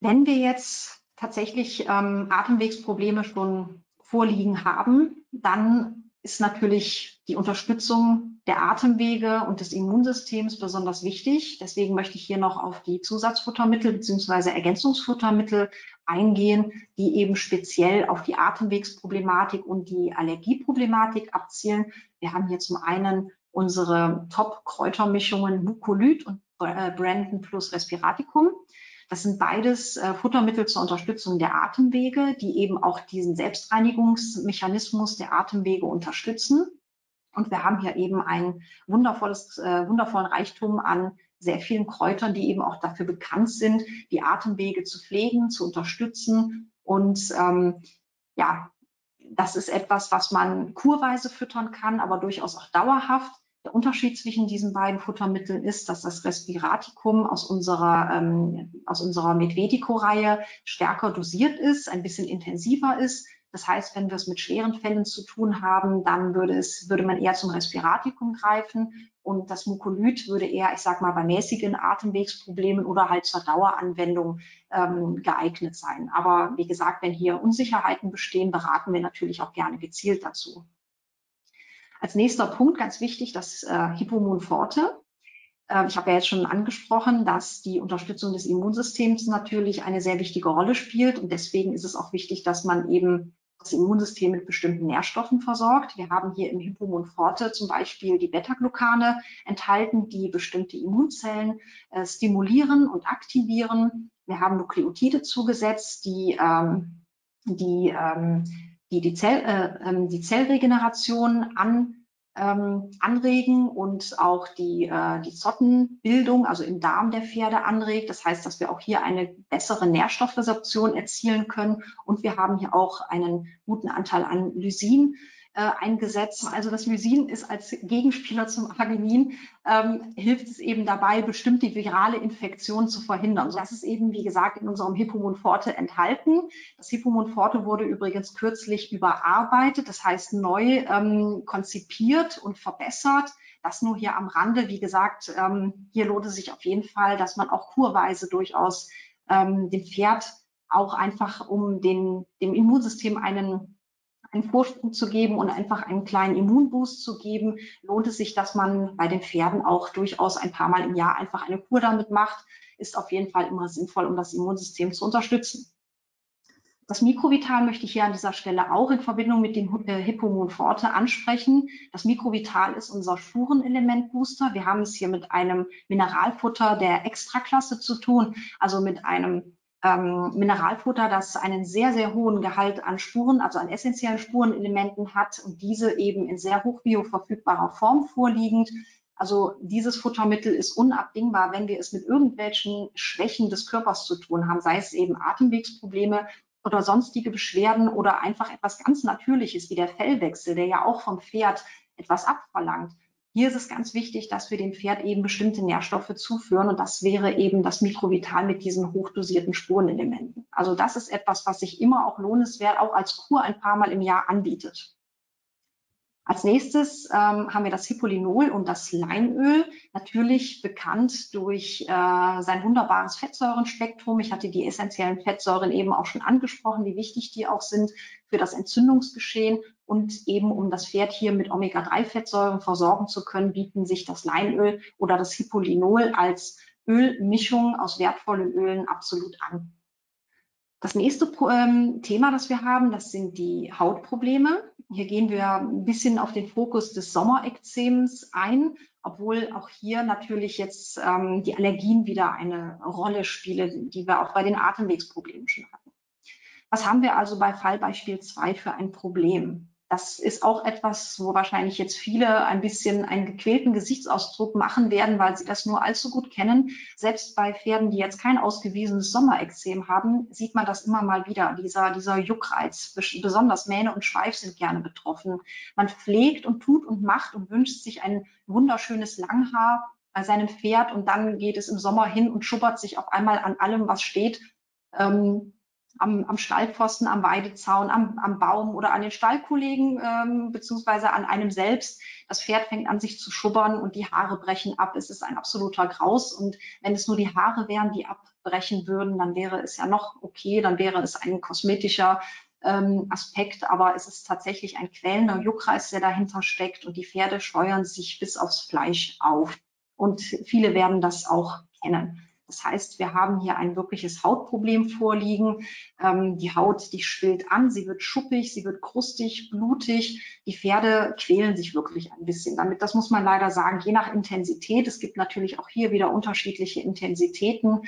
Speaker 1: Wenn wir jetzt tatsächlich ähm, Atemwegsprobleme schon vorliegen haben, dann ist natürlich die Unterstützung der Atemwege und des Immunsystems besonders wichtig. Deswegen möchte ich hier noch auf die Zusatzfuttermittel bzw. Ergänzungsfuttermittel eingehen, die eben speziell auf die Atemwegsproblematik und die Allergieproblematik abzielen. Wir haben hier zum einen unsere Top-Kräutermischungen Mucolyt und äh, Brandon plus Respiraticum. Das sind beides äh, Futtermittel zur Unterstützung der Atemwege, die eben auch diesen Selbstreinigungsmechanismus der Atemwege unterstützen. Und wir haben hier eben ein wundervolles, äh, wundervollen Reichtum an sehr vielen Kräutern, die eben auch dafür bekannt sind, die Atemwege zu pflegen, zu unterstützen. Und ähm, ja, das ist etwas, was man kurweise füttern kann, aber durchaus auch dauerhaft. Der Unterschied zwischen diesen beiden Futtermitteln ist, dass das Respiraticum aus unserer, ähm, aus unserer Medvedico-Reihe stärker dosiert ist, ein bisschen intensiver ist. Das heißt, wenn wir es mit schweren Fällen zu tun haben, dann würde, es, würde man eher zum Respiratikum greifen und das Mukolyt würde eher, ich sag mal, bei mäßigen Atemwegsproblemen oder halt zur Daueranwendung ähm, geeignet sein. Aber wie gesagt, wenn hier Unsicherheiten bestehen, beraten wir natürlich auch gerne gezielt dazu. Als nächster Punkt ganz wichtig das äh, Hippomon forte. Äh, ich habe ja jetzt schon angesprochen, dass die Unterstützung des Immunsystems natürlich eine sehr wichtige Rolle spielt und deswegen ist es auch wichtig, dass man eben das Immunsystem mit bestimmten Nährstoffen versorgt. Wir haben hier im Hippomon forte zum Beispiel die Beta-Glucane enthalten, die bestimmte Immunzellen äh, stimulieren und aktivieren. Wir haben Nukleotide zugesetzt, die, ähm, die ähm, die die, Zell, äh, ähm, die Zellregeneration an, ähm, anregen und auch die, äh, die Zottenbildung, also im Darm der Pferde anregt. Das heißt, dass wir auch hier eine bessere Nährstoffresorption erzielen können. Und wir haben hier auch einen guten Anteil an Lysin, äh, eingesetzt. Also das Lysin ist als Gegenspieler zum Arginin, ähm, hilft es eben dabei, bestimmte virale Infektionen zu verhindern. So, das ist eben, wie gesagt, in unserem Hippomon Forte enthalten. Das Hippomon Forte wurde übrigens kürzlich überarbeitet, das heißt neu ähm, konzipiert und verbessert. Das nur hier am Rande. Wie gesagt, ähm, hier lohnt es sich auf jeden Fall, dass man auch kurweise durchaus ähm, dem Pferd auch einfach um den, dem Immunsystem einen einen Vorsprung zu geben und einfach einen kleinen Immunboost zu geben, lohnt es sich, dass man bei den Pferden auch durchaus ein paar Mal im Jahr einfach eine Kur damit macht, ist auf jeden Fall immer sinnvoll, um das Immunsystem zu unterstützen. Das Mikrovital möchte ich hier an dieser Stelle auch in Verbindung mit dem äh, Hippomon Forte ansprechen. Das Mikrovital ist unser Spurenelementbooster. Wir haben es hier mit einem Mineralfutter der Extraklasse zu tun, also mit einem ähm, Mineralfutter, das einen sehr, sehr hohen Gehalt an Spuren, also an essentiellen Spurenelementen hat und diese eben in sehr hoch bioverfügbarer Form vorliegend. Also dieses Futtermittel ist unabdingbar, wenn wir es mit irgendwelchen Schwächen des Körpers zu tun haben, sei es eben Atemwegsprobleme oder sonstige Beschwerden oder einfach etwas ganz Natürliches wie der Fellwechsel, der ja auch vom Pferd etwas abverlangt. Hier ist es ganz wichtig, dass wir dem Pferd eben bestimmte Nährstoffe zuführen und das wäre eben das Mikrovital mit diesen hochdosierten Spurenelementen. Also das ist etwas, was sich immer auch lohnenswert auch als Kur ein paar Mal im Jahr anbietet. Als nächstes ähm, haben wir das Hippolinol und das Leinöl, natürlich bekannt durch äh, sein wunderbares Fettsäurenspektrum. Ich hatte die essentiellen Fettsäuren eben auch schon angesprochen, wie wichtig die auch sind für das Entzündungsgeschehen. Und eben um das Pferd hier mit Omega-3-Fettsäuren versorgen zu können, bieten sich das Leinöl oder das Hippolinol als Ölmischung aus wertvollen Ölen absolut an. Das nächste ähm, Thema, das wir haben, das sind die Hautprobleme. Hier gehen wir ein bisschen auf den Fokus des Sommerekzems ein, obwohl auch hier natürlich jetzt ähm, die Allergien wieder eine Rolle spielen, die wir auch bei den Atemwegsproblemen schon hatten. Was haben wir also bei Fallbeispiel 2 für ein Problem? Das ist auch etwas, wo wahrscheinlich jetzt viele ein bisschen einen gequälten Gesichtsausdruck machen werden, weil sie das nur allzu gut kennen. Selbst bei Pferden, die jetzt kein ausgewiesenes Sommerexem haben, sieht man das immer mal wieder, dieser, dieser Juckreiz. Besonders Mähne und Schweif sind gerne betroffen. Man pflegt und tut und macht und wünscht sich ein wunderschönes Langhaar bei seinem Pferd und dann geht es im Sommer hin und schubbert sich auf einmal an allem, was steht. Ähm, am, am Stallpfosten, am Weidezaun, am, am Baum oder an den Stallkollegen ähm, beziehungsweise an einem selbst. Das Pferd fängt an sich zu schubbern und die Haare brechen ab. Es ist ein absoluter Graus und wenn es nur die Haare wären, die abbrechen würden, dann wäre es ja noch okay, dann wäre es ein kosmetischer ähm, Aspekt, aber es ist tatsächlich ein quälender Juckreis, der dahinter steckt und die Pferde scheuern sich bis aufs Fleisch auf. Und viele werden das auch kennen. Das heißt, wir haben hier ein wirkliches Hautproblem vorliegen. Ähm, die Haut, die schwillt an, sie wird schuppig, sie wird krustig, blutig. Die Pferde quälen sich wirklich ein bisschen damit. Das muss man leider sagen, je nach Intensität. Es gibt natürlich auch hier wieder unterschiedliche Intensitäten,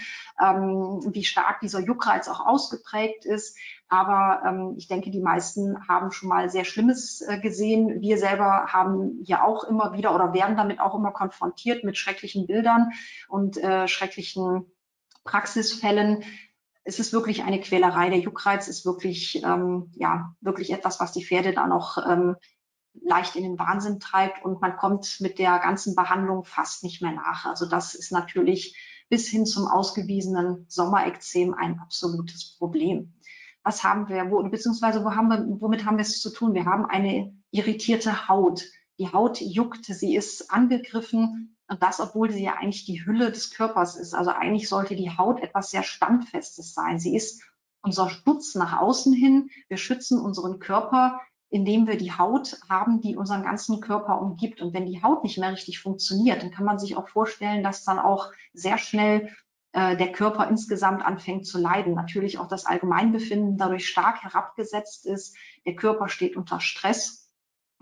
Speaker 1: ähm, wie stark dieser Juckreiz auch ausgeprägt ist. Aber ähm, ich denke, die meisten haben schon mal sehr Schlimmes äh, gesehen. Wir selber haben ja auch immer wieder oder werden damit auch immer konfrontiert mit schrecklichen Bildern und äh, schrecklichen Praxisfällen. Es ist wirklich eine Quälerei. Der Juckreiz ist wirklich, ähm, ja, wirklich etwas, was die Pferde dann auch ähm, leicht in den Wahnsinn treibt und man kommt mit der ganzen Behandlung fast nicht mehr nach. Also das ist natürlich bis hin zum ausgewiesenen Sommerekzem ein absolutes Problem was haben wir, wo, beziehungsweise wo haben wir, womit haben wir es zu tun? Wir haben eine irritierte Haut. Die Haut juckt, sie ist angegriffen und das, obwohl sie ja eigentlich die Hülle des Körpers ist. Also eigentlich sollte die Haut etwas sehr Standfestes sein. Sie ist unser Schutz nach außen hin. Wir schützen unseren Körper, indem wir die Haut haben, die unseren ganzen Körper umgibt. Und wenn die Haut nicht mehr richtig funktioniert, dann kann man sich auch vorstellen, dass dann auch sehr schnell äh, der Körper insgesamt anfängt zu leiden. Natürlich auch das Allgemeinbefinden dadurch stark herabgesetzt ist. Der Körper steht unter Stress.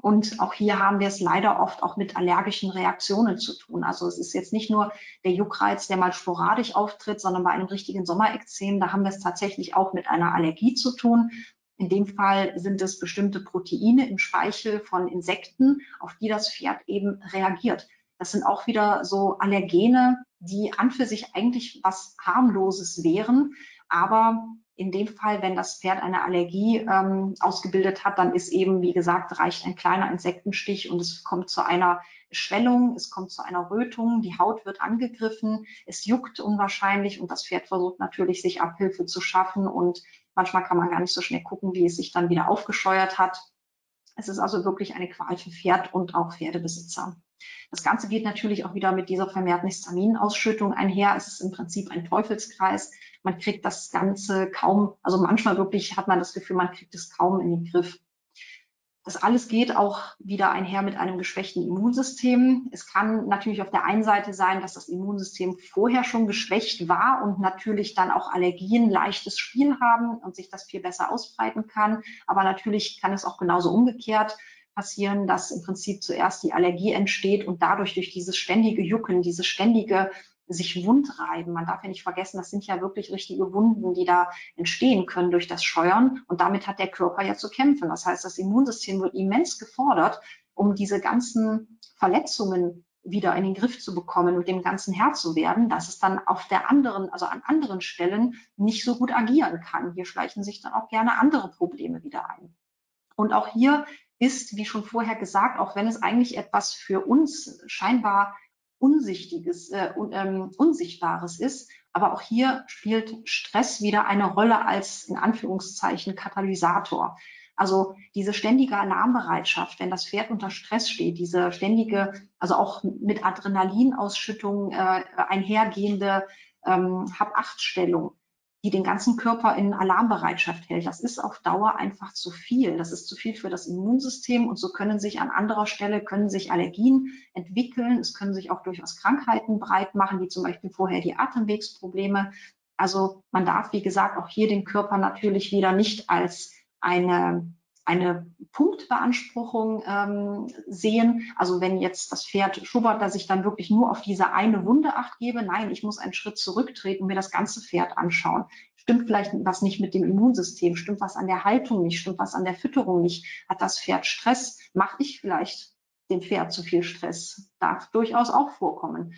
Speaker 1: Und auch hier haben wir es leider oft auch mit allergischen Reaktionen zu tun. Also es ist jetzt nicht nur der Juckreiz, der mal sporadisch auftritt, sondern bei einem richtigen Sommerekzem, da haben wir es tatsächlich auch mit einer Allergie zu tun. In dem Fall sind es bestimmte Proteine im Speichel von Insekten, auf die das Pferd eben reagiert. Das sind auch wieder so Allergene, die an für sich eigentlich was harmloses wären. Aber in dem Fall, wenn das Pferd eine Allergie ähm, ausgebildet hat, dann ist eben, wie gesagt, reicht ein kleiner Insektenstich und es kommt zu einer Schwellung, es kommt zu einer Rötung, die Haut wird angegriffen, es juckt unwahrscheinlich und das Pferd versucht natürlich, sich Abhilfe zu schaffen und manchmal kann man gar nicht so schnell gucken, wie es sich dann wieder aufgescheuert hat. Es ist also wirklich eine Qual für Pferd und auch Pferdebesitzer. Das Ganze geht natürlich auch wieder mit dieser vermehrten Histaminausschüttung einher. Es ist im Prinzip ein Teufelskreis. Man kriegt das Ganze kaum, also manchmal wirklich hat man das Gefühl, man kriegt es kaum in den Griff. Das alles geht auch wieder einher mit einem geschwächten Immunsystem. Es kann natürlich auf der einen Seite sein, dass das Immunsystem vorher schon geschwächt war und natürlich dann auch Allergien leichtes Spiel haben und sich das viel besser ausbreiten kann. Aber natürlich kann es auch genauso umgekehrt passieren, dass im Prinzip zuerst die Allergie entsteht und dadurch durch dieses ständige Jucken, dieses ständige sich wundreiben. Man darf ja nicht vergessen, das sind ja wirklich richtige Wunden, die da entstehen können durch das Scheuern. Und damit hat der Körper ja zu kämpfen. Das heißt, das Immunsystem wird immens gefordert, um diese ganzen Verletzungen wieder in den Griff zu bekommen und dem Ganzen Herr zu werden, dass es dann auf der anderen, also an anderen Stellen nicht so gut agieren kann. Hier schleichen sich dann auch gerne andere Probleme wieder ein. Und auch hier ist, wie schon vorher gesagt, auch wenn es eigentlich etwas für uns scheinbar Unsichtiges, äh, un, ähm, Unsichtbares ist, aber auch hier spielt Stress wieder eine Rolle als in Anführungszeichen Katalysator. Also diese ständige Alarmbereitschaft, wenn das Pferd unter Stress steht, diese ständige, also auch mit Adrenalinausschüttung äh, einhergehende ähm, Hab-Acht-Stellung, die den ganzen Körper in Alarmbereitschaft hält. Das ist auf Dauer einfach zu viel. Das ist zu viel für das Immunsystem und so können sich an anderer Stelle, können sich Allergien entwickeln. Es können sich auch durchaus Krankheiten breit machen, wie zum Beispiel vorher die Atemwegsprobleme. Also man darf, wie gesagt, auch hier den Körper natürlich wieder nicht als eine eine Punktbeanspruchung ähm, sehen. Also wenn jetzt das Pferd schubbert, dass ich dann wirklich nur auf diese eine Wunde acht gebe. Nein, ich muss einen Schritt zurücktreten und mir das ganze Pferd anschauen. Stimmt vielleicht was nicht mit dem Immunsystem? Stimmt was an der Haltung nicht? Stimmt was an der Fütterung nicht? Hat das Pferd Stress? Mache ich vielleicht dem Pferd zu viel Stress? Darf durchaus auch vorkommen.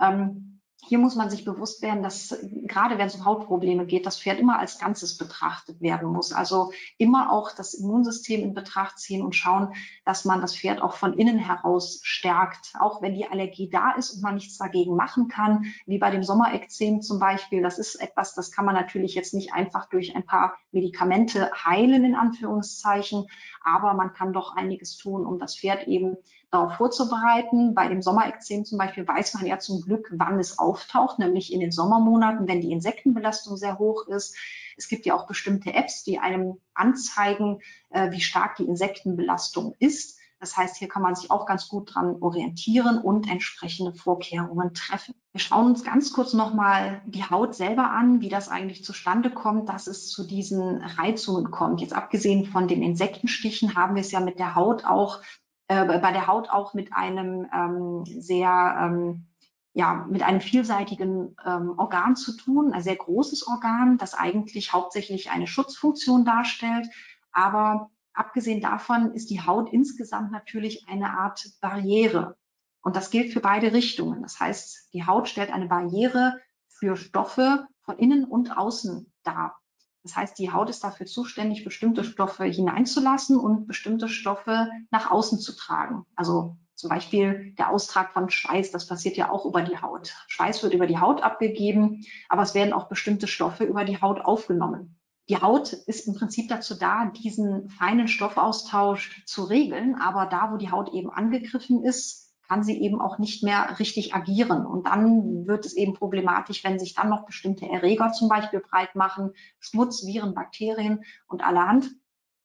Speaker 1: Ähm, hier muss man sich bewusst werden, dass gerade wenn es um Hautprobleme geht, das Pferd immer als Ganzes betrachtet werden muss. Also immer auch das Immunsystem in Betracht ziehen und schauen, dass man das Pferd auch von innen heraus stärkt. Auch wenn die Allergie da ist und man nichts dagegen machen kann, wie bei dem Sommerekzem zum Beispiel. Das ist etwas, das kann man natürlich jetzt nicht einfach durch ein paar Medikamente heilen, in Anführungszeichen. Aber man kann doch einiges tun, um das Pferd eben darauf vorzubereiten. Bei dem Sommerekzem zum Beispiel weiß man ja zum Glück, wann es auftaucht, nämlich in den Sommermonaten, wenn die Insektenbelastung sehr hoch ist. Es gibt ja auch bestimmte Apps, die einem anzeigen, äh, wie stark die Insektenbelastung ist. Das heißt, hier kann man sich auch ganz gut dran orientieren und entsprechende Vorkehrungen treffen. Wir schauen uns ganz kurz nochmal die Haut selber an, wie das eigentlich zustande kommt, dass es zu diesen Reizungen kommt. Jetzt abgesehen von den Insektenstichen haben wir es ja mit der Haut auch äh, bei der Haut auch mit einem ähm, sehr ähm, ja, mit einem vielseitigen ähm, Organ zu tun, ein sehr großes Organ, das eigentlich hauptsächlich eine Schutzfunktion darstellt. Aber abgesehen davon ist die Haut insgesamt natürlich eine Art Barriere. Und das gilt für beide Richtungen. Das heißt, die Haut stellt eine Barriere für Stoffe von innen und außen dar. Das heißt, die Haut ist dafür zuständig, bestimmte Stoffe hineinzulassen und bestimmte Stoffe nach außen zu tragen. Also zum Beispiel der Austrag von Schweiß, das passiert ja auch über die Haut. Schweiß wird über die Haut abgegeben, aber es werden auch bestimmte Stoffe über die Haut aufgenommen. Die Haut ist im Prinzip dazu da, diesen feinen Stoffaustausch zu regeln, aber da, wo die Haut eben angegriffen ist, kann sie eben auch nicht mehr richtig agieren. Und dann wird es eben problematisch, wenn sich dann noch bestimmte Erreger zum Beispiel breit machen, Schmutz, Viren, Bakterien und allerhand.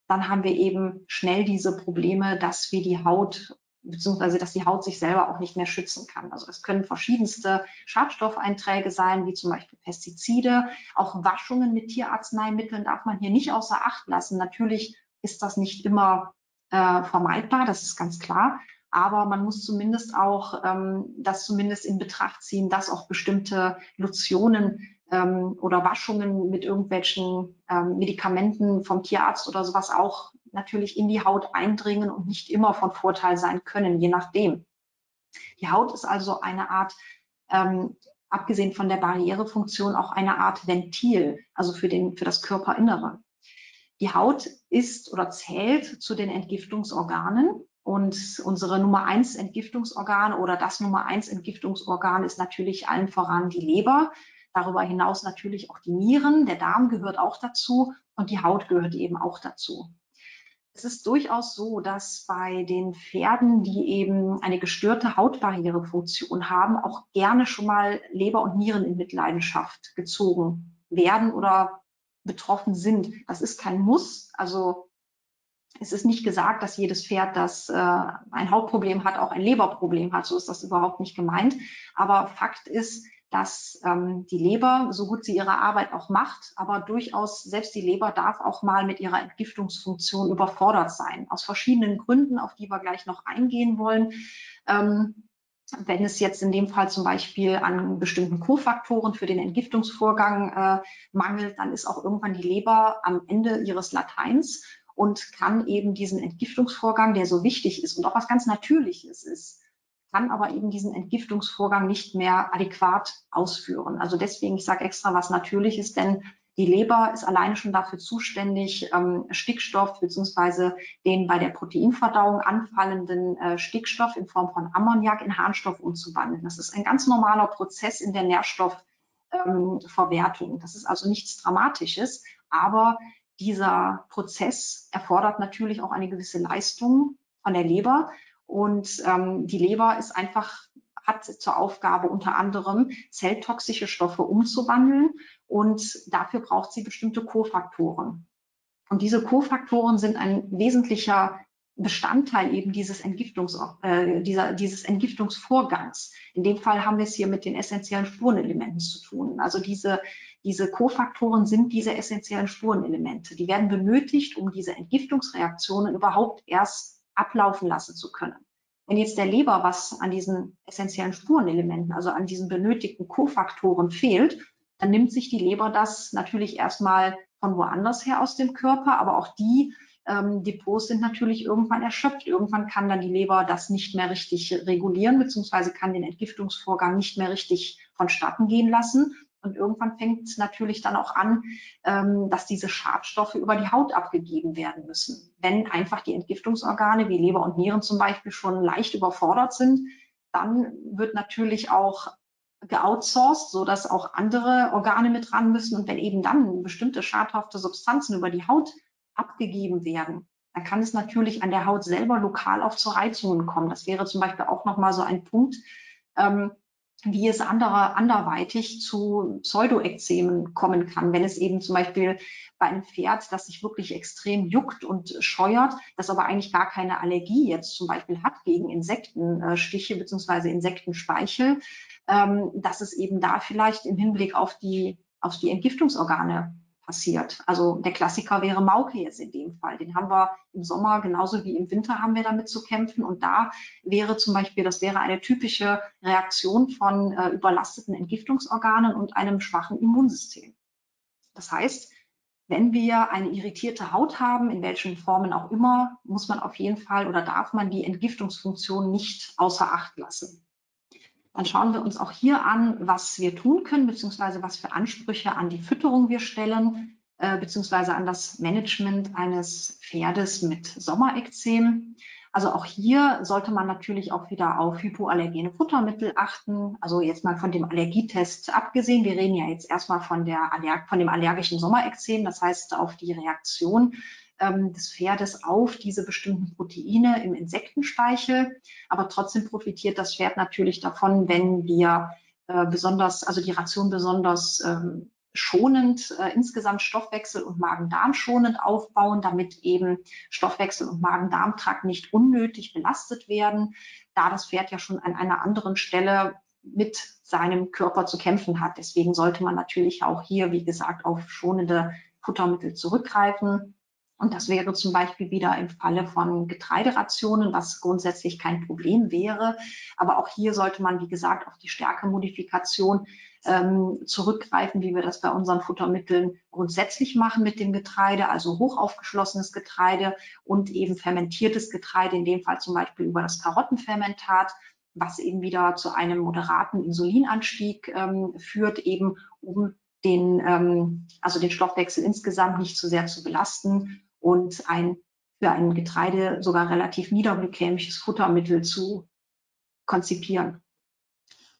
Speaker 1: Dann haben wir eben schnell diese Probleme, dass wir die Haut beziehungsweise dass die Haut sich selber auch nicht mehr schützen kann. Also es können verschiedenste Schadstoffeinträge sein, wie zum Beispiel Pestizide. Auch Waschungen mit Tierarzneimitteln darf man hier nicht außer Acht lassen. Natürlich ist das nicht immer äh, vermeidbar, das ist ganz klar. Aber man muss zumindest auch ähm, das zumindest in Betracht ziehen, dass auch bestimmte Lotionen ähm, oder Waschungen mit irgendwelchen ähm, Medikamenten vom Tierarzt oder sowas auch natürlich in die Haut eindringen und nicht immer von Vorteil sein können, je nachdem. Die Haut ist also eine Art, ähm, abgesehen von der Barrierefunktion, auch eine Art Ventil, also für, den, für das Körperinnere. Die Haut ist oder zählt zu den Entgiftungsorganen und unsere Nummer eins Entgiftungsorgan oder das Nummer eins Entgiftungsorgan ist natürlich allen voran die Leber. Darüber hinaus natürlich auch die Nieren. Der Darm gehört auch dazu und die Haut gehört eben auch dazu. Es ist durchaus so, dass bei den Pferden, die eben eine gestörte Hautbarrierefunktion haben, auch gerne schon mal Leber und Nieren in Mitleidenschaft gezogen werden oder betroffen sind. Das ist kein Muss. Also es ist nicht gesagt, dass jedes Pferd, das äh, ein Hautproblem hat, auch ein Leberproblem hat. So ist das überhaupt nicht gemeint. Aber Fakt ist, dass ähm, die Leber, so gut sie ihre Arbeit auch macht, aber durchaus selbst die Leber darf auch mal mit ihrer Entgiftungsfunktion überfordert sein. Aus verschiedenen Gründen, auf die wir gleich noch eingehen wollen. Ähm, wenn es jetzt in dem Fall zum Beispiel an bestimmten Kofaktoren für den Entgiftungsvorgang äh, mangelt, dann ist auch irgendwann die Leber am Ende ihres Lateins und kann eben diesen Entgiftungsvorgang, der so wichtig ist und auch was ganz Natürliches ist, kann aber eben diesen Entgiftungsvorgang nicht mehr adäquat ausführen. Also deswegen, ich sage extra was Natürliches, denn die Leber ist alleine schon dafür zuständig, ähm, Stickstoff beziehungsweise den bei der Proteinverdauung anfallenden äh, Stickstoff in Form von Ammoniak in Harnstoff umzuwandeln. Das ist ein ganz normaler Prozess in der Nährstoffverwertung. Ähm, das ist also nichts Dramatisches, aber dieser Prozess erfordert natürlich auch eine gewisse Leistung von der Leber. Und ähm, die Leber ist einfach, hat zur Aufgabe unter anderem zelltoxische Stoffe umzuwandeln und dafür braucht sie bestimmte Kofaktoren. Und diese Kofaktoren sind ein wesentlicher Bestandteil eben dieses, Entgiftungs, äh, dieser, dieses Entgiftungsvorgangs. In dem Fall haben wir es hier mit den essentiellen Spurenelementen zu tun. Also diese, diese Kofaktoren sind diese essentiellen Spurenelemente. Die werden benötigt, um diese Entgiftungsreaktionen überhaupt erst ablaufen lassen zu können. Wenn jetzt der Leber was an diesen essentiellen Spurenelementen, also an diesen benötigten Kofaktoren fehlt, dann nimmt sich die Leber das natürlich erstmal von woanders her aus dem Körper, aber auch die ähm, Depots sind natürlich irgendwann erschöpft. Irgendwann kann dann die Leber das nicht mehr richtig regulieren, beziehungsweise kann den Entgiftungsvorgang nicht mehr richtig vonstatten gehen lassen. Und irgendwann fängt es natürlich dann auch an, ähm, dass diese Schadstoffe über die Haut abgegeben werden müssen. Wenn einfach die Entgiftungsorgane wie Leber und Nieren zum Beispiel schon leicht überfordert sind, dann wird natürlich auch geoutsourced, so dass auch andere Organe mit ran müssen. Und wenn eben dann bestimmte schadhafte Substanzen über die Haut abgegeben werden, dann kann es natürlich an der Haut selber lokal auch zu Reizungen kommen. Das wäre zum Beispiel auch nochmal so ein Punkt, ähm, wie es andere, anderweitig zu Pseudoekzemen kommen kann, wenn es eben zum Beispiel bei einem Pferd, das sich wirklich extrem juckt und scheuert, das aber eigentlich gar keine Allergie jetzt zum Beispiel hat gegen Insektenstiche bzw. Insektenspeichel, ähm, dass es eben da vielleicht im Hinblick auf die, auf die Entgiftungsorgane passiert. Also der Klassiker wäre Mauke jetzt in dem Fall. Den haben wir im Sommer genauso wie im Winter haben wir damit zu kämpfen. Und da wäre zum Beispiel, das wäre eine typische Reaktion von äh, überlasteten Entgiftungsorganen und einem schwachen Immunsystem. Das heißt, wenn wir eine irritierte Haut haben, in welchen Formen auch immer, muss man auf jeden Fall oder darf man die Entgiftungsfunktion nicht außer Acht lassen. Dann schauen wir uns auch hier an, was wir tun können, beziehungsweise was für Ansprüche an die Fütterung wir stellen, äh, beziehungsweise an das Management eines Pferdes mit Sommerekzem. Also auch hier sollte man natürlich auch wieder auf hypoallergene Futtermittel achten. Also jetzt mal von dem Allergietest abgesehen. Wir reden ja jetzt erstmal von, der Aller von dem allergischen Sommerekzem, das heißt auf die Reaktion ähm, des Pferdes auf diese bestimmten Proteine im Insektenspeichel. Aber trotzdem profitiert das Pferd natürlich davon, wenn wir äh, besonders, also die Ration besonders ähm, schonend, äh, insgesamt Stoffwechsel und Magen-Darm schonend aufbauen, damit eben Stoffwechsel und Magen-Darm-Trakt nicht unnötig belastet werden, da das Pferd ja schon an einer anderen Stelle mit seinem Körper zu kämpfen hat. Deswegen sollte man natürlich auch hier, wie gesagt, auf schonende Futtermittel zurückgreifen. Und das wäre zum Beispiel wieder im Falle von Getreiderationen, was grundsätzlich kein Problem wäre. Aber auch hier sollte man, wie gesagt, auf die Stärkemodifikation ähm, zurückgreifen, wie wir das bei unseren Futtermitteln grundsätzlich machen mit dem Getreide, also hochaufgeschlossenes Getreide und eben fermentiertes Getreide, in dem Fall zum Beispiel über das Karottenfermentat was eben wieder zu einem moderaten Insulinanstieg ähm, führt, eben um den, ähm, also den Stoffwechsel insgesamt nicht zu sehr zu belasten und ein für ein Getreide sogar relativ niederglykämisches Futtermittel zu konzipieren.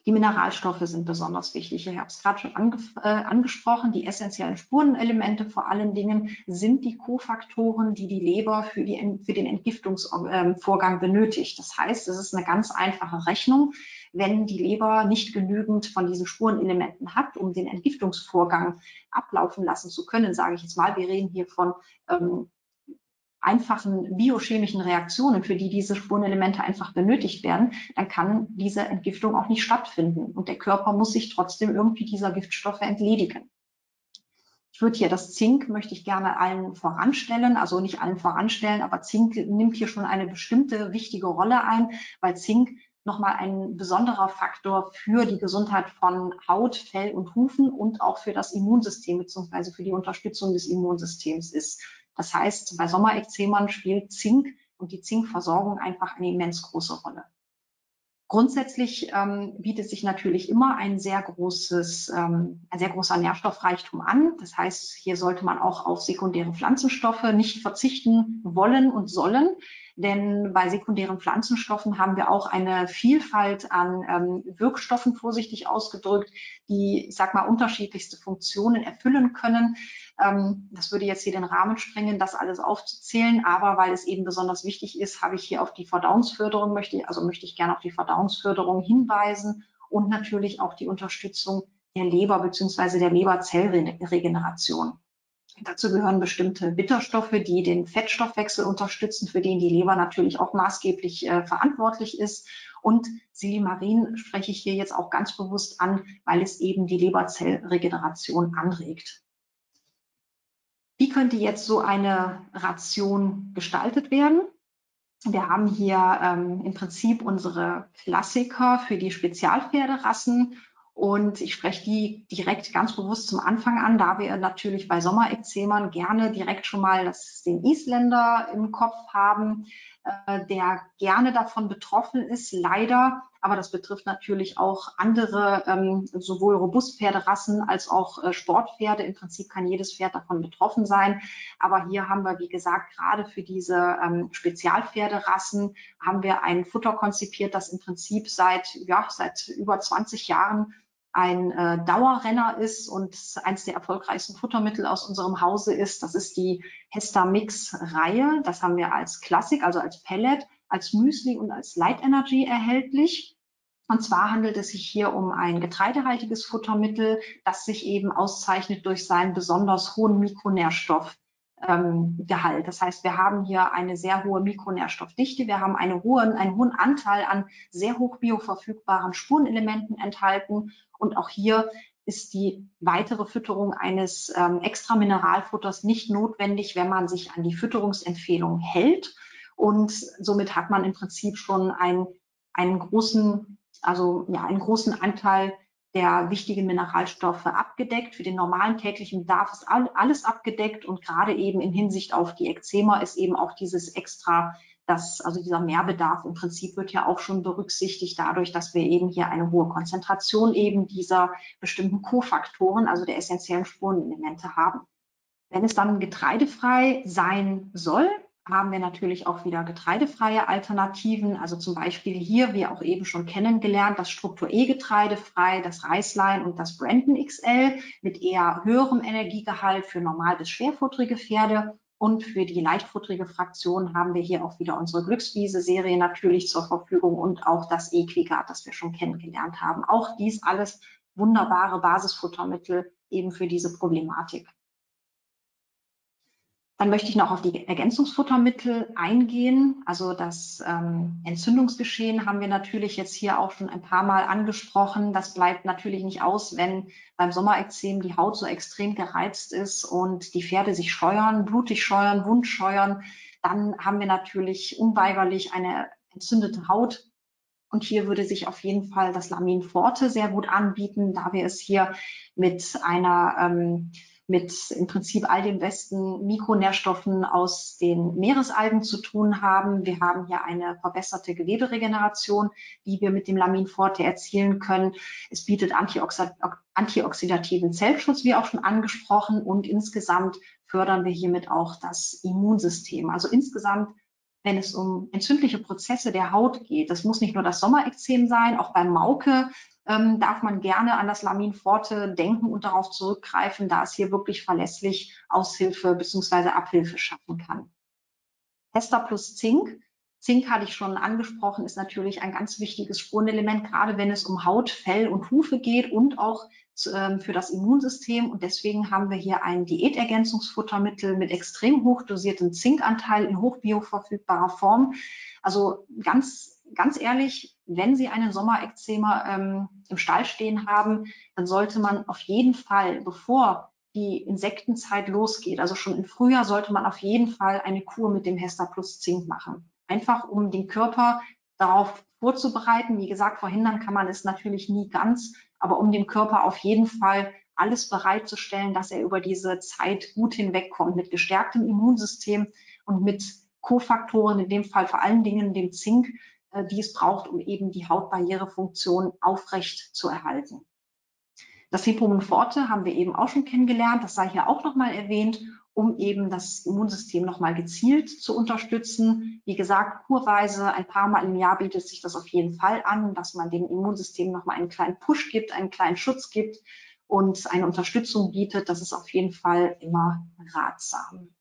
Speaker 1: Die Mineralstoffe sind besonders wichtig. Ich habe es gerade schon äh, angesprochen. Die essentiellen Spurenelemente vor allen Dingen sind die Kofaktoren, die die Leber für, die, für den Entgiftungsvorgang ähm, benötigt. Das heißt, es ist eine ganz einfache Rechnung. Wenn die Leber nicht genügend von diesen Spurenelementen hat, um den Entgiftungsvorgang ablaufen lassen zu können, sage ich jetzt mal, wir reden hier von ähm, einfachen biochemischen Reaktionen, für die diese Spurenelemente einfach benötigt werden, dann kann diese Entgiftung auch nicht stattfinden. Und der Körper muss sich trotzdem irgendwie dieser Giftstoffe entledigen. Ich würde hier das Zink, möchte ich gerne allen voranstellen, also nicht allen voranstellen, aber Zink nimmt hier schon eine bestimmte wichtige Rolle ein, weil Zink nochmal ein besonderer Faktor für die Gesundheit von Haut, Fell und Hufen und auch für das Immunsystem bzw. für die Unterstützung des Immunsystems ist. Das heißt, bei Sommerekzemern spielt Zink und die Zinkversorgung einfach eine immens große Rolle. Grundsätzlich ähm, bietet sich natürlich immer ein sehr großes, ähm, ein sehr großer Nährstoffreichtum an. Das heißt, hier sollte man auch auf sekundäre Pflanzenstoffe nicht verzichten wollen und sollen. Denn bei sekundären Pflanzenstoffen haben wir auch eine Vielfalt an ähm, Wirkstoffen, vorsichtig ausgedrückt, die, sag mal, unterschiedlichste Funktionen erfüllen können. Ähm, das würde jetzt hier den Rahmen sprengen, das alles aufzuzählen. Aber weil es eben besonders wichtig ist, habe ich hier auf die Verdauungsförderung, möchte, also möchte ich gerne auf die Verdauungsförderung hinweisen und natürlich auch die Unterstützung der Leber bzw. der Leberzellregeneration. Dazu gehören bestimmte Bitterstoffe, die den Fettstoffwechsel unterstützen, für den die Leber natürlich auch maßgeblich äh, verantwortlich ist. Und Silimarin spreche ich hier jetzt auch ganz bewusst an, weil es eben die Leberzellregeneration anregt. Wie könnte jetzt so eine Ration gestaltet werden? Wir haben hier ähm, im Prinzip unsere Klassiker für die Spezialpferderassen Und ich spreche die direkt ganz bewusst zum Anfang an, da wir natürlich bei Sommerekzemern gerne direkt schon mal das, den Isländer im Kopf haben, äh, der gerne davon betroffen ist, leider. Aber das betrifft natürlich auch andere, ähm, sowohl Robustpferderassen als auch äh, Sportpferde. Im Prinzip kann jedes Pferd davon betroffen sein. Aber hier haben wir, wie gesagt, gerade für diese ähm, Spezialpferderassen haben wir ein Futter konzipiert, das im Prinzip seit, ja, seit über 20 Jahren ein äh, Dauerrenner ist und eines der erfolgreichsten Futtermittel aus unserem Hause ist. Das ist die Hesta Mix Reihe. Das haben wir als Klassik, also als Pellet, als Müsli und als Light Energy erhältlich. Und zwar handelt es sich hier um ein getreidehaltiges Futtermittel, das sich eben auszeichnet durch seinen besonders hohen Mikronährstoff ähm, Gehalt. Das heißt, wir haben hier eine sehr hohe Mikronährstoffdichte, wir haben eine hohe, einen hohen Anteil an sehr hoch bioverfügbaren Spurenelementen enthalten und auch hier ist die weitere Fütterung eines ähm, extra Mineralfutters nicht notwendig, wenn man sich an die Fütterungsempfehlung hält. Und somit hat man im Prinzip schon einen, einen großen, also ja, einen großen Anteil der wichtigen Mineralstoffe abgedeckt. Für den normalen täglichen Bedarf ist alles abgedeckt und gerade eben in Hinsicht auf die Ekzema ist eben auch dieses extra, das, also dieser Mehrbedarf im Prinzip wird ja auch schon berücksichtigt dadurch, dass wir eben hier eine hohe Konzentration eben dieser bestimmten Kofaktoren, also der essentiellen Spurenelemente haben. Wenn es dann getreidefrei sein soll, haben wir natürlich auch wieder getreidefreie Alternativen. Also zum Beispiel hier, wie auch eben schon kennengelernt, das Struktur E getreidefrei, das Reislein und das Brandon XL mit eher höherem Energiegehalt für normal bis schwerfutterige Pferde. Und für die leichtfutterige Fraktion haben wir hier auch wieder unsere Glückswiese-Serie natürlich zur Verfügung und auch das Equigat, das wir schon kennengelernt haben. Auch dies alles wunderbare Basisfuttermittel eben für diese Problematik. Dann möchte ich noch auf die Ergänzungsfuttermittel eingehen. Also das ähm, Entzündungsgeschehen haben wir natürlich jetzt hier auch schon ein paar Mal angesprochen. Das bleibt natürlich nicht aus, wenn beim Sommerekzem die Haut so extrem gereizt ist und die Pferde sich scheuern, blutig scheuern, wund scheuern. Dann haben wir natürlich unweigerlich eine entzündete Haut. Und hier würde sich auf jeden Fall das Lamin Forte sehr gut anbieten, da wir es hier mit einer ähm, mit im Prinzip all den besten Mikronährstoffen aus den Meeresalgen zu tun haben. Wir haben hier eine verbesserte Geweberegeneration, die wir mit dem Lamin Forte erzielen können. Es bietet antioxidativen Zellschutz, wie auch schon angesprochen, und insgesamt fördern wir hiermit auch das Immunsystem. Also insgesamt wenn es um entzündliche Prozesse der Haut geht. Das muss nicht nur das Sommerekzem sein, auch beim Mauke ähm, darf man gerne an das Lamin Forte denken und darauf zurückgreifen, da es hier wirklich verlässlich Aushilfe bzw. Abhilfe schaffen kann. Hester plus Zink. Zink hatte ich schon angesprochen, ist natürlich ein ganz wichtiges Spurenelement, gerade wenn es um Haut, Fell und Hufe geht und auch ähm, für das Immunsystem. Und deswegen haben wir hier ein Diätergänzungsfuttermittel mit extrem hoch dosiertem Zinkanteil in hochbioverfügbarer Form. Also ganz ganz ehrlich, wenn Sie einen Sommerekzema ähm, im Stall stehen haben, dann sollte man auf jeden Fall, bevor die Insektenzeit losgeht, also schon im Frühjahr, sollte man auf jeden Fall eine Kur mit dem Hester Plus Zink machen. Einfach um den Körper darauf vorzubereiten. Wie gesagt, verhindern kann man es natürlich nie ganz, aber um dem Körper auf jeden Fall alles bereitzustellen, dass er über diese Zeit gut hinwegkommt mit gestärktem Immunsystem und mit Kofaktoren, in dem Fall vor allen Dingen dem Zink, die es braucht, um eben die Hautbarrierefunktion aufrecht zu erhalten. Das Fibromen Forte haben wir eben auch schon kennengelernt. Das sei hier auch nochmal erwähnt, um eben das Immunsystem nochmal gezielt zu unterstützen. Wie gesagt, kurweise ein paar Mal im Jahr bietet sich das auf jeden Fall an, dass man dem Immunsystem nochmal einen kleinen Push gibt, einen kleinen Schutz gibt und eine Unterstützung bietet. Das ist auf jeden Fall immer ratsam.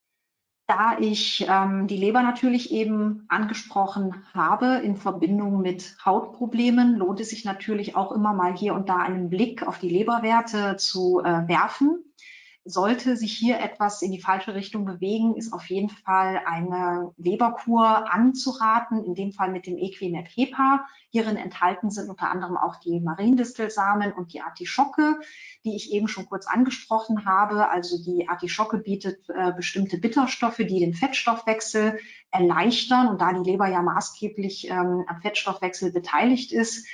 Speaker 1: Da ich ähm, die Leber natürlich eben angesprochen habe in Verbindung mit Hautproblemen, lohnt es sich natürlich auch immer mal hier und da einen Blick auf die Leberwerte zu äh, werfen. Sollte sich hier etwas in die falsche Richtung bewegen, ist auf jeden Fall eine Leberkur anzuraten, in dem Fall mit dem Equinet HEPA. Hierin enthalten sind unter anderem auch die Mariendistelsamen und die Artischocke, die ich eben schon kurz angesprochen habe. Also die Artischocke bietet äh, bestimmte Bitterstoffe, die den Fettstoffwechsel erleichtern. Und da die Leber ja maßgeblich ähm, am Fettstoffwechsel beteiligt ist,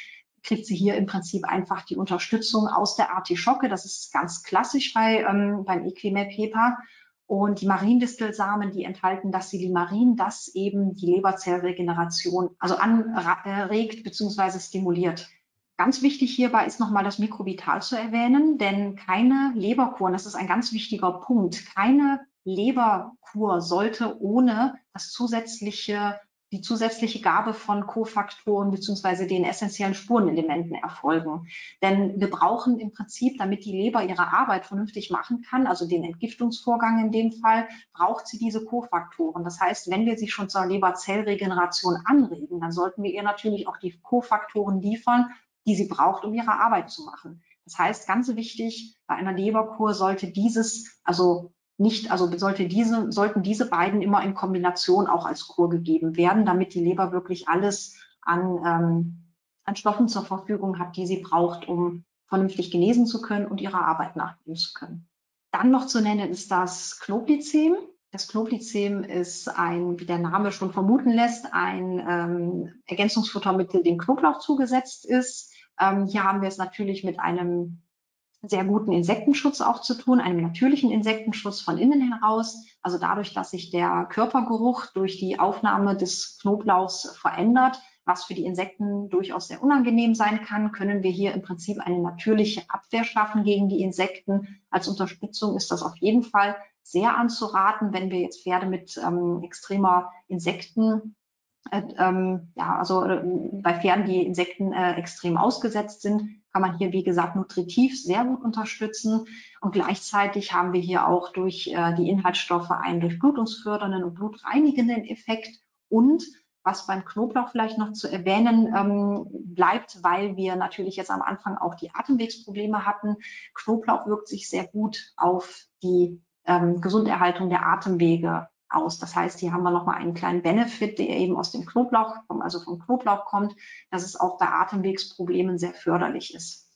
Speaker 1: kriegt sie hier im Prinzip einfach die Unterstützung aus der Artischocke. Das ist ganz klassisch bei, ähm, beim Equimap HEPA. Und die Mariendistelsamen, die enthalten das Silimarin, das eben die Leberzellregeneration also anregt bzw. stimuliert. Ganz wichtig hierbei ist nochmal das Mikrovital zu erwähnen, denn keine Leberkur, und das ist ein ganz wichtiger Punkt, keine Leberkur sollte ohne das zusätzliche die zusätzliche Gabe von Kofaktoren beziehungsweise den essentiellen Spurenelementen erfolgen. Denn wir brauchen im Prinzip, damit die Leber ihre Arbeit vernünftig machen kann, also den Entgiftungsvorgang in dem Fall, braucht sie diese Kofaktoren. Das heißt, wenn wir sie schon zur Leberzellregeneration anregen, dann sollten wir ihr natürlich auch die Kofaktoren liefern, die sie braucht, um ihre Arbeit zu machen. Das heißt, ganz wichtig, bei einer Leberkur sollte dieses, also nicht, also sollte diese, sollten diese beiden immer in Kombination auch als Kur gegeben werden, damit die Leber wirklich alles an, ähm, an Stoffen zur Verfügung hat, die sie braucht, um vernünftig genesen zu können und ihrer Arbeit nachgehen zu können. Dann noch zu nennen ist das Knoblizem. Das Knoblizem ist ein, wie der Name schon vermuten lässt, ein ähm, Ergänzungsfuttermittel, dem Knoblauch zugesetzt ist. Ähm, hier haben wir es natürlich mit einem sehr guten Insektenschutz auch zu tun, einem natürlichen Insektenschutz von innen heraus. Also dadurch, dass sich der Körpergeruch durch die Aufnahme des Knoblauchs verändert, was für die Insekten durchaus sehr unangenehm sein kann, können wir hier im Prinzip eine natürliche Abwehr schaffen gegen die Insekten. Als Unterstützung ist das auf jeden Fall sehr anzuraten, wenn wir jetzt Pferde mit ähm, extremer Insekten äh, ähm, ja, also äh, bei Pferden, die Insekten äh, extrem ausgesetzt sind, kann man hier, wie gesagt, nutritiv sehr gut unterstützen. Und gleichzeitig haben wir hier auch durch äh, die Inhaltsstoffe einen durchblutungsfördernden und blutreinigenden Effekt. Und was beim Knoblauch vielleicht noch zu erwähnen ähm, bleibt, weil wir natürlich jetzt am Anfang auch die Atemwegsprobleme hatten. Knoblauch wirkt sich sehr gut auf die ähm, Gesunderhaltung der Atemwege aus. Das heißt, hier haben wir nochmal einen kleinen Benefit, der eben aus dem Knoblauch, also vom Knoblauch kommt, dass es auch bei Atemwegsproblemen sehr förderlich ist.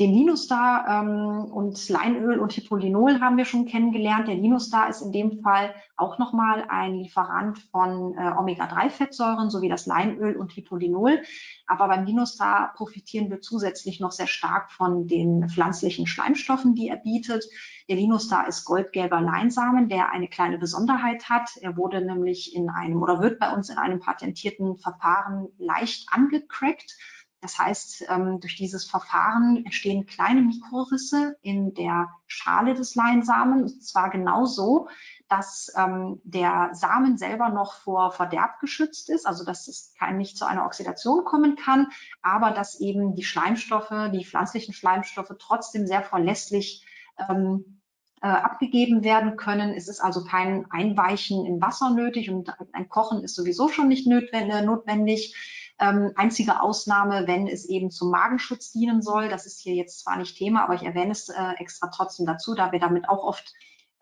Speaker 1: Den Linustar ähm, und Leinöl und Hippolinol haben wir schon kennengelernt. Der Linustar ist in dem Fall auch nochmal ein Lieferant von äh, Omega-3-Fettsäuren sowie das Leinöl und Hippolinol. Aber beim Linustar profitieren wir zusätzlich noch sehr stark von den pflanzlichen Schleimstoffen, die er bietet. Der Linustar ist goldgelber Leinsamen, der eine kleine Besonderheit hat. Er wurde nämlich in einem oder wird bei uns in einem patentierten Verfahren leicht angecrackt. Das heißt, ähm, durch dieses Verfahren entstehen kleine Mikrorisse in der Schale des Leinsamen, und zwar genauso, dass ähm, der Samen selber noch vor Verderb geschützt ist, also dass es kein, nicht zu einer Oxidation kommen kann, aber dass eben die Schleimstoffe, die pflanzlichen Schleimstoffe trotzdem sehr verlässlich ähm, äh, abgegeben werden können. Es ist also kein Einweichen in Wasser nötig und ein Kochen ist sowieso schon nicht notwendig. Ähm, einzige Ausnahme, wenn es eben zum Magenschutz dienen soll. Das ist hier jetzt zwar nicht Thema, aber ich erwähne es äh, extra trotzdem dazu, da wir damit auch oft,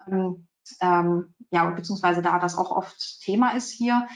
Speaker 1: ähm, ähm, ja, beziehungsweise da das auch oft Thema ist hier,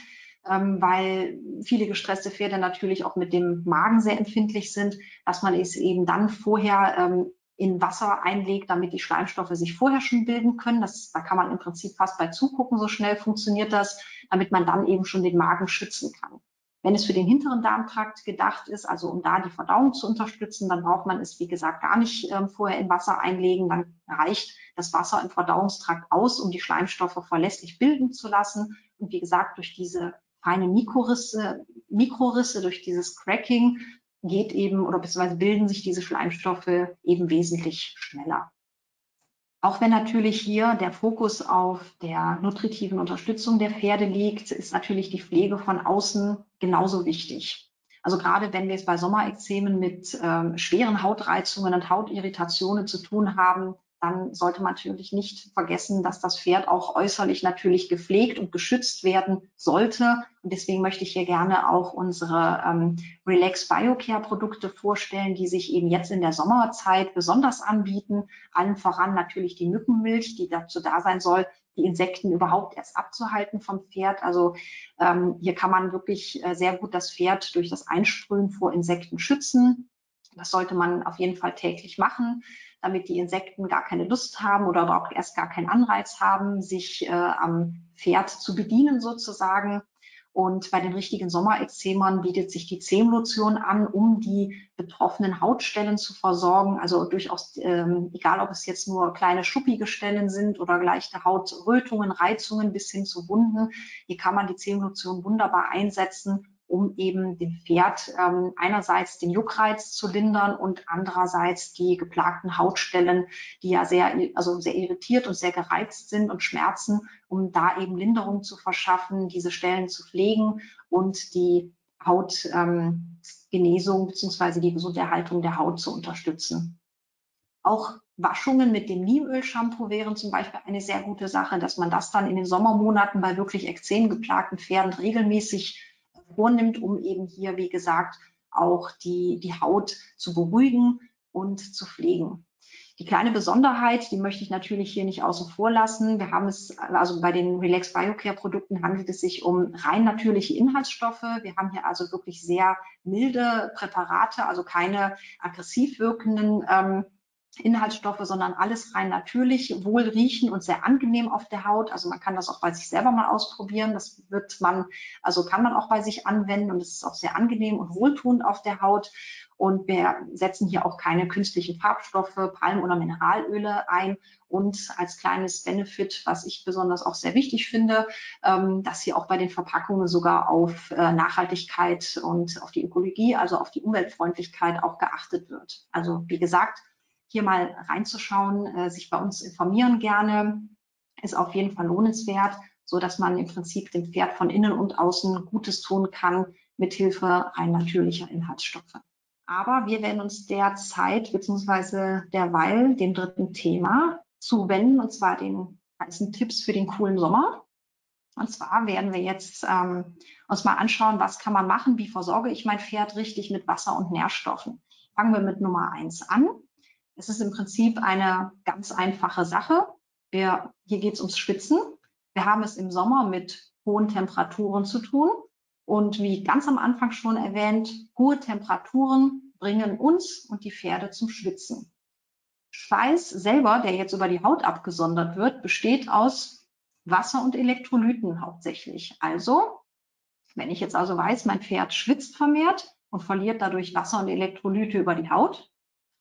Speaker 1: ähm, weil viele gestresste Pferde natürlich auch mit dem Magen sehr empfindlich sind, dass man es eben dann vorher ähm, in Wasser einlegt, damit die Schleimstoffe sich vorher schon bilden können. Das, da kann man im Prinzip fast bei zugucken, so schnell funktioniert das, damit man dann eben schon den Magen schützen kann. Wenn es für den hinteren Darmtrakt gedacht ist, also um da die Verdauung zu unterstützen, dann braucht man es, wie gesagt, gar nicht äh, vorher in Wasser einlegen. Dann reicht das Wasser im Verdauungstrakt aus, um die Schleimstoffe verlässlich bilden zu lassen. Und wie gesagt, durch diese feine Mikrorisse, Mikrorisse durch dieses Cracking geht eben oder beziehungsweise bilden sich diese Schleimstoffe eben wesentlich schneller. Auch wenn natürlich hier der Fokus auf der nutritiven Unterstützung der Pferde liegt, ist natürlich die Pflege von außen genauso wichtig. Also gerade wenn wir es bei Sommerekzemen mit ähm, schweren Hautreizungen und Hautirritationen zu tun haben, dann sollte man natürlich nicht vergessen, dass das Pferd auch äußerlich natürlich gepflegt und geschützt werden sollte. Und deswegen möchte ich hier gerne auch unsere ähm, Relax Biocare Produkte vorstellen, die sich eben jetzt in der Sommerzeit besonders anbieten. Allen voran natürlich die Mückenmilch, die dazu da sein soll, die Insekten überhaupt erst abzuhalten vom Pferd. Also ähm, hier kann man wirklich äh, sehr gut das Pferd durch das Einsprühen vor Insekten schützen. Das sollte man auf jeden Fall täglich machen damit die Insekten gar keine Lust haben oder auch erst gar keinen Anreiz haben, sich äh, am Pferd zu bedienen sozusagen. Und bei den richtigen Sommerexemern bietet sich die Zehmlotion an, um die betroffenen Hautstellen zu versorgen. Also durchaus, ähm, egal ob es jetzt nur kleine schuppige Stellen sind oder leichte Hautrötungen, Reizungen bis hin zu Wunden. Hier kann man die Zehmlotion wunderbar einsetzen, um eben dem Pferd ähm, einerseits den Juckreiz zu lindern und andererseits die geplagten Hautstellen, die ja sehr, also sehr irritiert und sehr gereizt sind und schmerzen, um da eben Linderung zu verschaffen, diese Stellen zu pflegen und die Hautgenesung ähm, bzw. die gesunde Erhaltung der Haut zu unterstützen. Auch Waschungen mit dem Niemöl-Shampoo wären zum Beispiel eine sehr gute Sache, dass man das dann in den Sommermonaten bei wirklich extrem geplagten Pferden regelmäßig vornimmt, um eben hier, wie gesagt, auch die, die Haut zu beruhigen und zu pflegen. Die kleine Besonderheit, die möchte ich natürlich hier nicht außen vor lassen. Wir haben es, also bei den Relax Biocare Produkten handelt es sich um rein natürliche Inhaltsstoffe. Wir haben hier also wirklich sehr milde Präparate, also keine aggressiv wirkenden ähm, Inhaltsstoffe, sondern alles rein natürlich, wohl riechen und sehr angenehm auf der Haut. Also man kann das auch bei sich selber mal ausprobieren. Das wird man, also kann man auch bei sich anwenden und es ist auch sehr angenehm und wohltuend auf der Haut. Und wir setzen hier auch keine künstlichen Farbstoffe, Palm- oder Mineralöle ein. Und als kleines Benefit, was ich besonders auch sehr wichtig finde, ähm, dass hier auch bei den Verpackungen sogar auf äh, Nachhaltigkeit und auf die Ökologie, also auf die Umweltfreundlichkeit auch geachtet wird. Also wie gesagt, hier mal reinzuschauen, äh, sich bei uns informieren gerne, ist auf jeden Fall lohnenswert, so dass man im Prinzip dem Pferd von innen und außen Gutes tun kann, mithilfe rein natürlicher Inhaltsstoffe. Aber wir werden uns derzeit bzw. derweil dem dritten Thema zuwenden, und zwar den heißen Tipps für den coolen Sommer. Und zwar werden wir jetzt ähm, uns mal anschauen, was kann man machen, wie versorge ich mein Pferd richtig mit Wasser und Nährstoffen. Fangen wir mit Nummer eins an. Es ist im Prinzip eine ganz einfache Sache. Wir, hier geht es ums Schwitzen. Wir haben es im Sommer mit hohen Temperaturen zu tun. Und wie ganz am Anfang schon erwähnt, hohe Temperaturen bringen uns und die Pferde zum Schwitzen. Schweiß selber, der jetzt über die Haut abgesondert wird, besteht aus Wasser und Elektrolyten hauptsächlich. Also, wenn ich jetzt also weiß, mein Pferd schwitzt vermehrt und verliert dadurch Wasser und Elektrolyte über die Haut,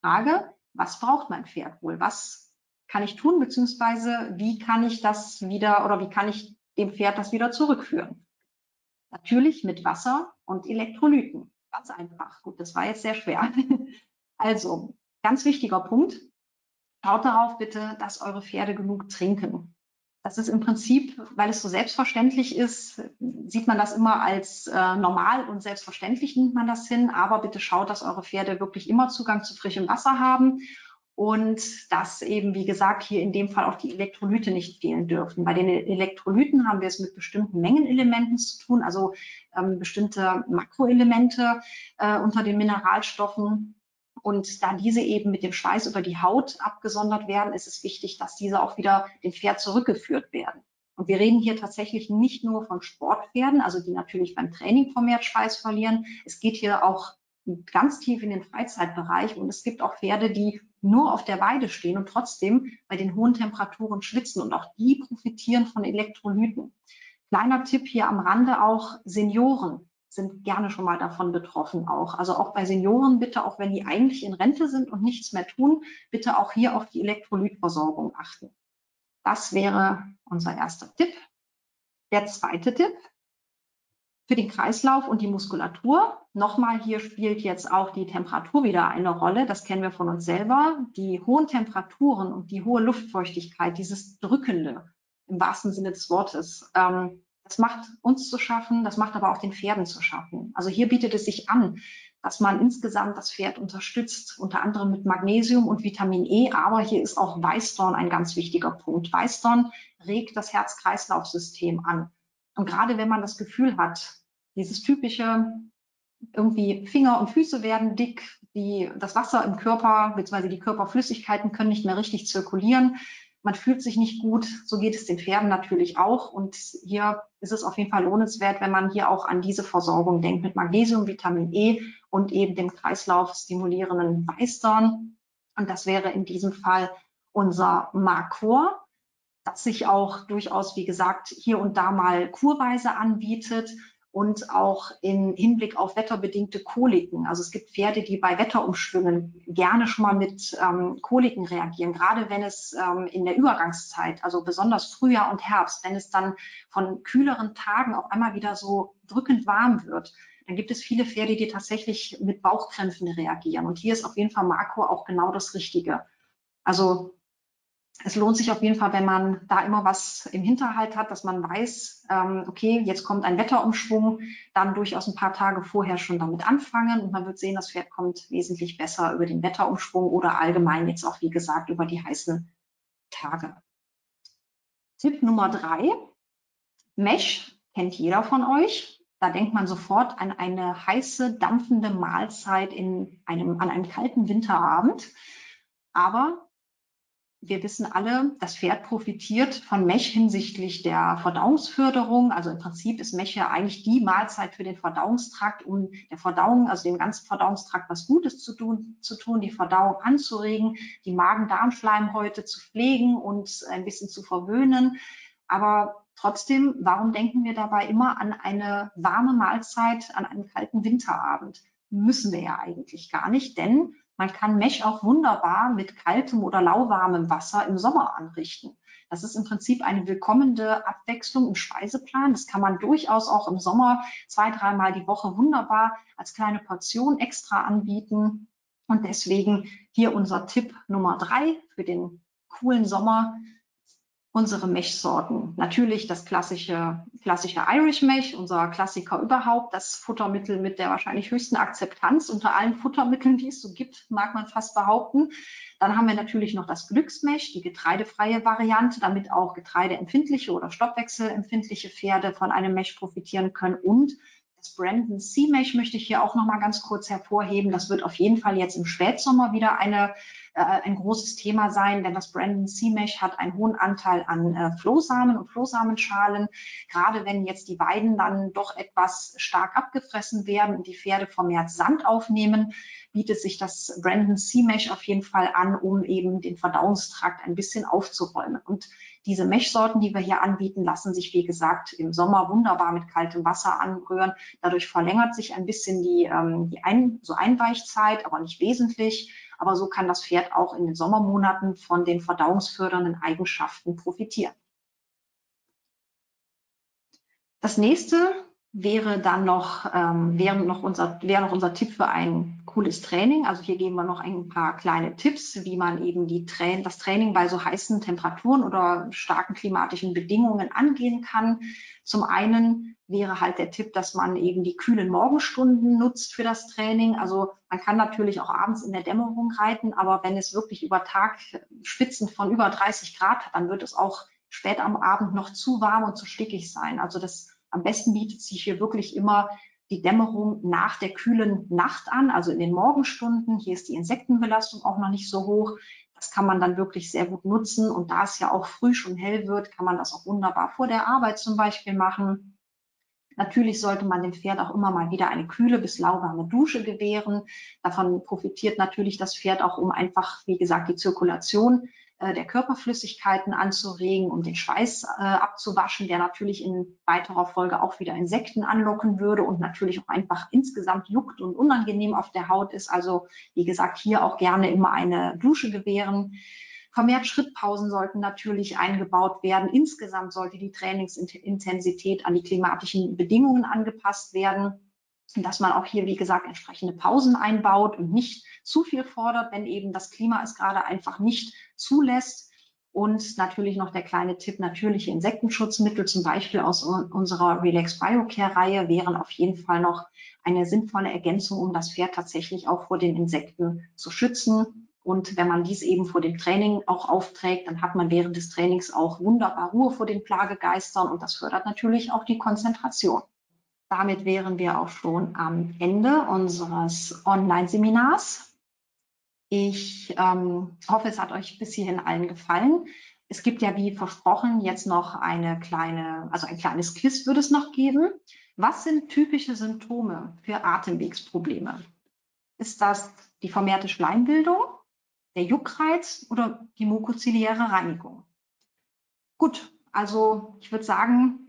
Speaker 1: Frage, was braucht mein Pferd wohl? Was kann ich tun, beziehungsweise wie kann ich das wieder oder wie kann ich dem Pferd das wieder zurückführen? Natürlich mit Wasser und Elektrolyten. Ganz einfach. Gut, das war jetzt sehr schwer. Also, ganz wichtiger Punkt. Schaut darauf bitte, dass eure Pferde genug trinken. Das ist im Prinzip, weil es so selbstverständlich ist, sieht man das immer als äh, normal und selbstverständlich nimmt man das hin. Aber bitte schaut, dass eure Pferde wirklich immer Zugang zu frischem Wasser haben und dass eben, wie gesagt, hier in dem Fall auch die Elektrolyte nicht fehlen dürfen. Bei den Elektrolyten haben wir es mit bestimmten Mengenelementen zu tun, also ähm, bestimmte Makroelemente äh, unter den Mineralstoffen. Und da diese eben mit dem Schweiß über die Haut abgesondert werden, ist es wichtig, dass diese auch wieder dem Pferd zurückgeführt werden. Und wir reden hier tatsächlich nicht nur von Sportpferden, also die natürlich beim Training vermehrt Schweiß verlieren. Es geht hier auch ganz tief in den Freizeitbereich und es gibt auch Pferde, die nur auf der Weide stehen und trotzdem bei den hohen Temperaturen schwitzen und auch die profitieren von Elektrolyten. Kleiner Tipp hier am Rande auch Senioren sind gerne schon mal davon betroffen auch. Also auch bei Senioren bitte, auch wenn die eigentlich in Rente sind und nichts mehr tun, bitte auch hier auf die Elektrolytversorgung achten. Das wäre unser erster Tipp. Der zweite Tipp für den Kreislauf und die Muskulatur. Nochmal, hier spielt jetzt auch die Temperatur wieder eine Rolle. Das kennen wir von uns selber. Die hohen Temperaturen und die hohe Luftfeuchtigkeit, dieses Drückende im wahrsten Sinne des Wortes, ähm, das macht uns zu schaffen, das macht aber auch den Pferden zu schaffen. Also hier bietet es sich an, dass man insgesamt das Pferd unterstützt, unter anderem mit Magnesium und Vitamin E. Aber hier ist auch Weißdorn ein ganz wichtiger Punkt. Weißdorn regt das Herz-Kreislauf-System an. Und gerade wenn man das Gefühl hat, dieses typische irgendwie Finger und Füße werden dick, die, das Wasser im Körper bzw. die Körperflüssigkeiten können nicht mehr richtig zirkulieren, man fühlt sich nicht gut. So geht es den Pferden natürlich auch. Und hier ist es auf jeden Fall lohnenswert, wenn man hier auch an diese Versorgung denkt mit Magnesium, Vitamin E und eben dem Kreislauf stimulierenden Weißdorn. Und das wäre in diesem Fall unser Marcor, das sich auch durchaus, wie gesagt, hier und da mal kurweise anbietet und auch im Hinblick auf wetterbedingte Koliken. Also es gibt Pferde, die bei Wetterumschwüngen gerne schon mal mit ähm, Koliken reagieren, gerade wenn es ähm, in der Übergangszeit, also besonders Frühjahr und Herbst, wenn es dann von kühleren Tagen auf einmal wieder so drückend warm wird, dann gibt es viele Pferde, die tatsächlich mit Bauchkrämpfen reagieren. Und hier ist auf jeden Fall Marco auch genau das Richtige. Also es lohnt sich auf jeden Fall, wenn man da immer was im Hinterhalt hat, dass man weiß, ähm, okay, jetzt kommt ein Wetterumschwung, dann durchaus ein paar Tage vorher schon damit anfangen und man wird sehen, das Pferd kommt wesentlich besser über den Wetterumschwung oder allgemein jetzt auch, wie gesagt, über die heißen Tage. Tipp Nummer drei, Mesh kennt jeder von euch. Da denkt man sofort an eine heiße, dampfende Mahlzeit in einem, an einem kalten Winterabend. Aber wir wissen alle, das Pferd profitiert von Mech hinsichtlich der Verdauungsförderung. Also im Prinzip ist Mech ja eigentlich die Mahlzeit für den Verdauungstrakt, um der Verdauung, also dem ganzen Verdauungstrakt was Gutes zu tun, zu tun die Verdauung anzuregen, die Magen-Darm-Schleimhäute zu pflegen und ein bisschen zu verwöhnen. Aber trotzdem, warum denken wir dabei immer an eine warme Mahlzeit an einem kalten Winterabend? Müssen wir ja eigentlich gar nicht, denn man kann Mech auch wunderbar mit kaltem oder lauwarmem Wasser im Sommer anrichten. Das ist im Prinzip eine willkommene Abwechslung im Speiseplan. Das kann man durchaus auch im Sommer zwei, dreimal die Woche wunderbar als kleine Portion extra anbieten. Und deswegen hier unser Tipp Nummer drei für den coolen Sommer unsere Meshsorten. Natürlich das klassische, klassische Irish Mesh, unser Klassiker überhaupt, das Futtermittel mit der wahrscheinlich höchsten Akzeptanz unter allen Futtermitteln, die es so gibt, mag man fast behaupten. Dann haben wir natürlich noch das Glücksmesh, die getreidefreie Variante, damit auch getreideempfindliche oder stoffwechselempfindliche Pferde von einem Mesh profitieren können. Und das Brandon Sea Mesh möchte ich hier auch noch mal ganz kurz hervorheben. Das wird auf jeden Fall jetzt im Spätsommer wieder eine äh, ein großes Thema sein, denn das Brandon C-Mesh hat einen hohen Anteil an äh, Flohsamen und Flohsamenschalen. Gerade wenn jetzt die Weiden dann doch etwas stark abgefressen werden und die Pferde vermehrt Sand aufnehmen, bietet sich das Brandon C-Mesh auf jeden Fall an, um eben den Verdauungstrakt ein bisschen aufzuräumen. Und diese Meshsorten, die wir hier anbieten, lassen sich, wie gesagt, im Sommer wunderbar mit kaltem Wasser anrühren. Dadurch verlängert sich ein bisschen die, ähm, die ein, so Einweichzeit, aber nicht wesentlich. Aber so kann das Pferd auch in den Sommermonaten von den verdauungsfördernden Eigenschaften profitieren. Das nächste wäre dann noch, ähm, wäre noch unser, wäre noch unser Tipp für ein cooles Training. Also hier geben wir noch ein paar kleine Tipps, wie man eben die Tra das Training bei so heißen Temperaturen oder starken klimatischen Bedingungen angehen kann. Zum einen wäre halt der Tipp, dass man eben die kühlen Morgenstunden nutzt für das Training. Also man kann natürlich auch abends in der Dämmerung reiten, aber wenn es wirklich über Tag Spitzen von über 30 Grad hat, dann wird es auch spät am Abend noch zu warm und zu stickig sein. Also das am besten bietet sich hier wirklich immer die Dämmerung nach der kühlen Nacht an, also in den Morgenstunden. Hier ist die Insektenbelastung auch noch nicht so hoch. Das kann man dann wirklich sehr gut nutzen. Und da es ja auch früh schon hell wird, kann man das auch wunderbar vor der Arbeit zum Beispiel machen. Natürlich sollte man dem Pferd auch immer mal wieder eine kühle bis lauwarme Dusche gewähren. Davon profitiert natürlich das Pferd auch, um einfach, wie gesagt, die Zirkulation der Körperflüssigkeiten anzuregen, um den Schweiß äh, abzuwaschen, der natürlich in weiterer Folge auch wieder Insekten anlocken würde und natürlich auch einfach insgesamt juckt und unangenehm auf der Haut ist. Also wie gesagt, hier auch gerne immer eine Dusche gewähren. Vermehrt Schrittpausen sollten natürlich eingebaut werden. Insgesamt sollte die Trainingsintensität an die klimatischen Bedingungen angepasst werden dass man auch hier, wie gesagt, entsprechende Pausen einbaut und nicht zu viel fordert, wenn eben das Klima es gerade einfach nicht zulässt. Und natürlich noch der kleine Tipp, natürliche Insektenschutzmittel, zum Beispiel aus unserer Relax Biocare-Reihe, wären auf jeden Fall noch eine sinnvolle Ergänzung, um das Pferd tatsächlich auch vor den Insekten zu schützen. Und wenn man dies eben vor dem Training auch aufträgt, dann hat man während des Trainings auch wunderbar Ruhe vor den Plagegeistern und das fördert natürlich auch die Konzentration. Damit wären wir auch schon am Ende unseres Online-Seminars. Ich ähm, hoffe, es hat euch bis hierhin allen gefallen. Es gibt ja, wie versprochen, jetzt noch eine kleine, also ein kleines Quiz würde es noch geben. Was sind typische Symptome für Atemwegsprobleme? Ist das die vermehrte Schleimbildung, der Juckreiz oder die mukoziliäre Reinigung? Gut, also ich würde sagen,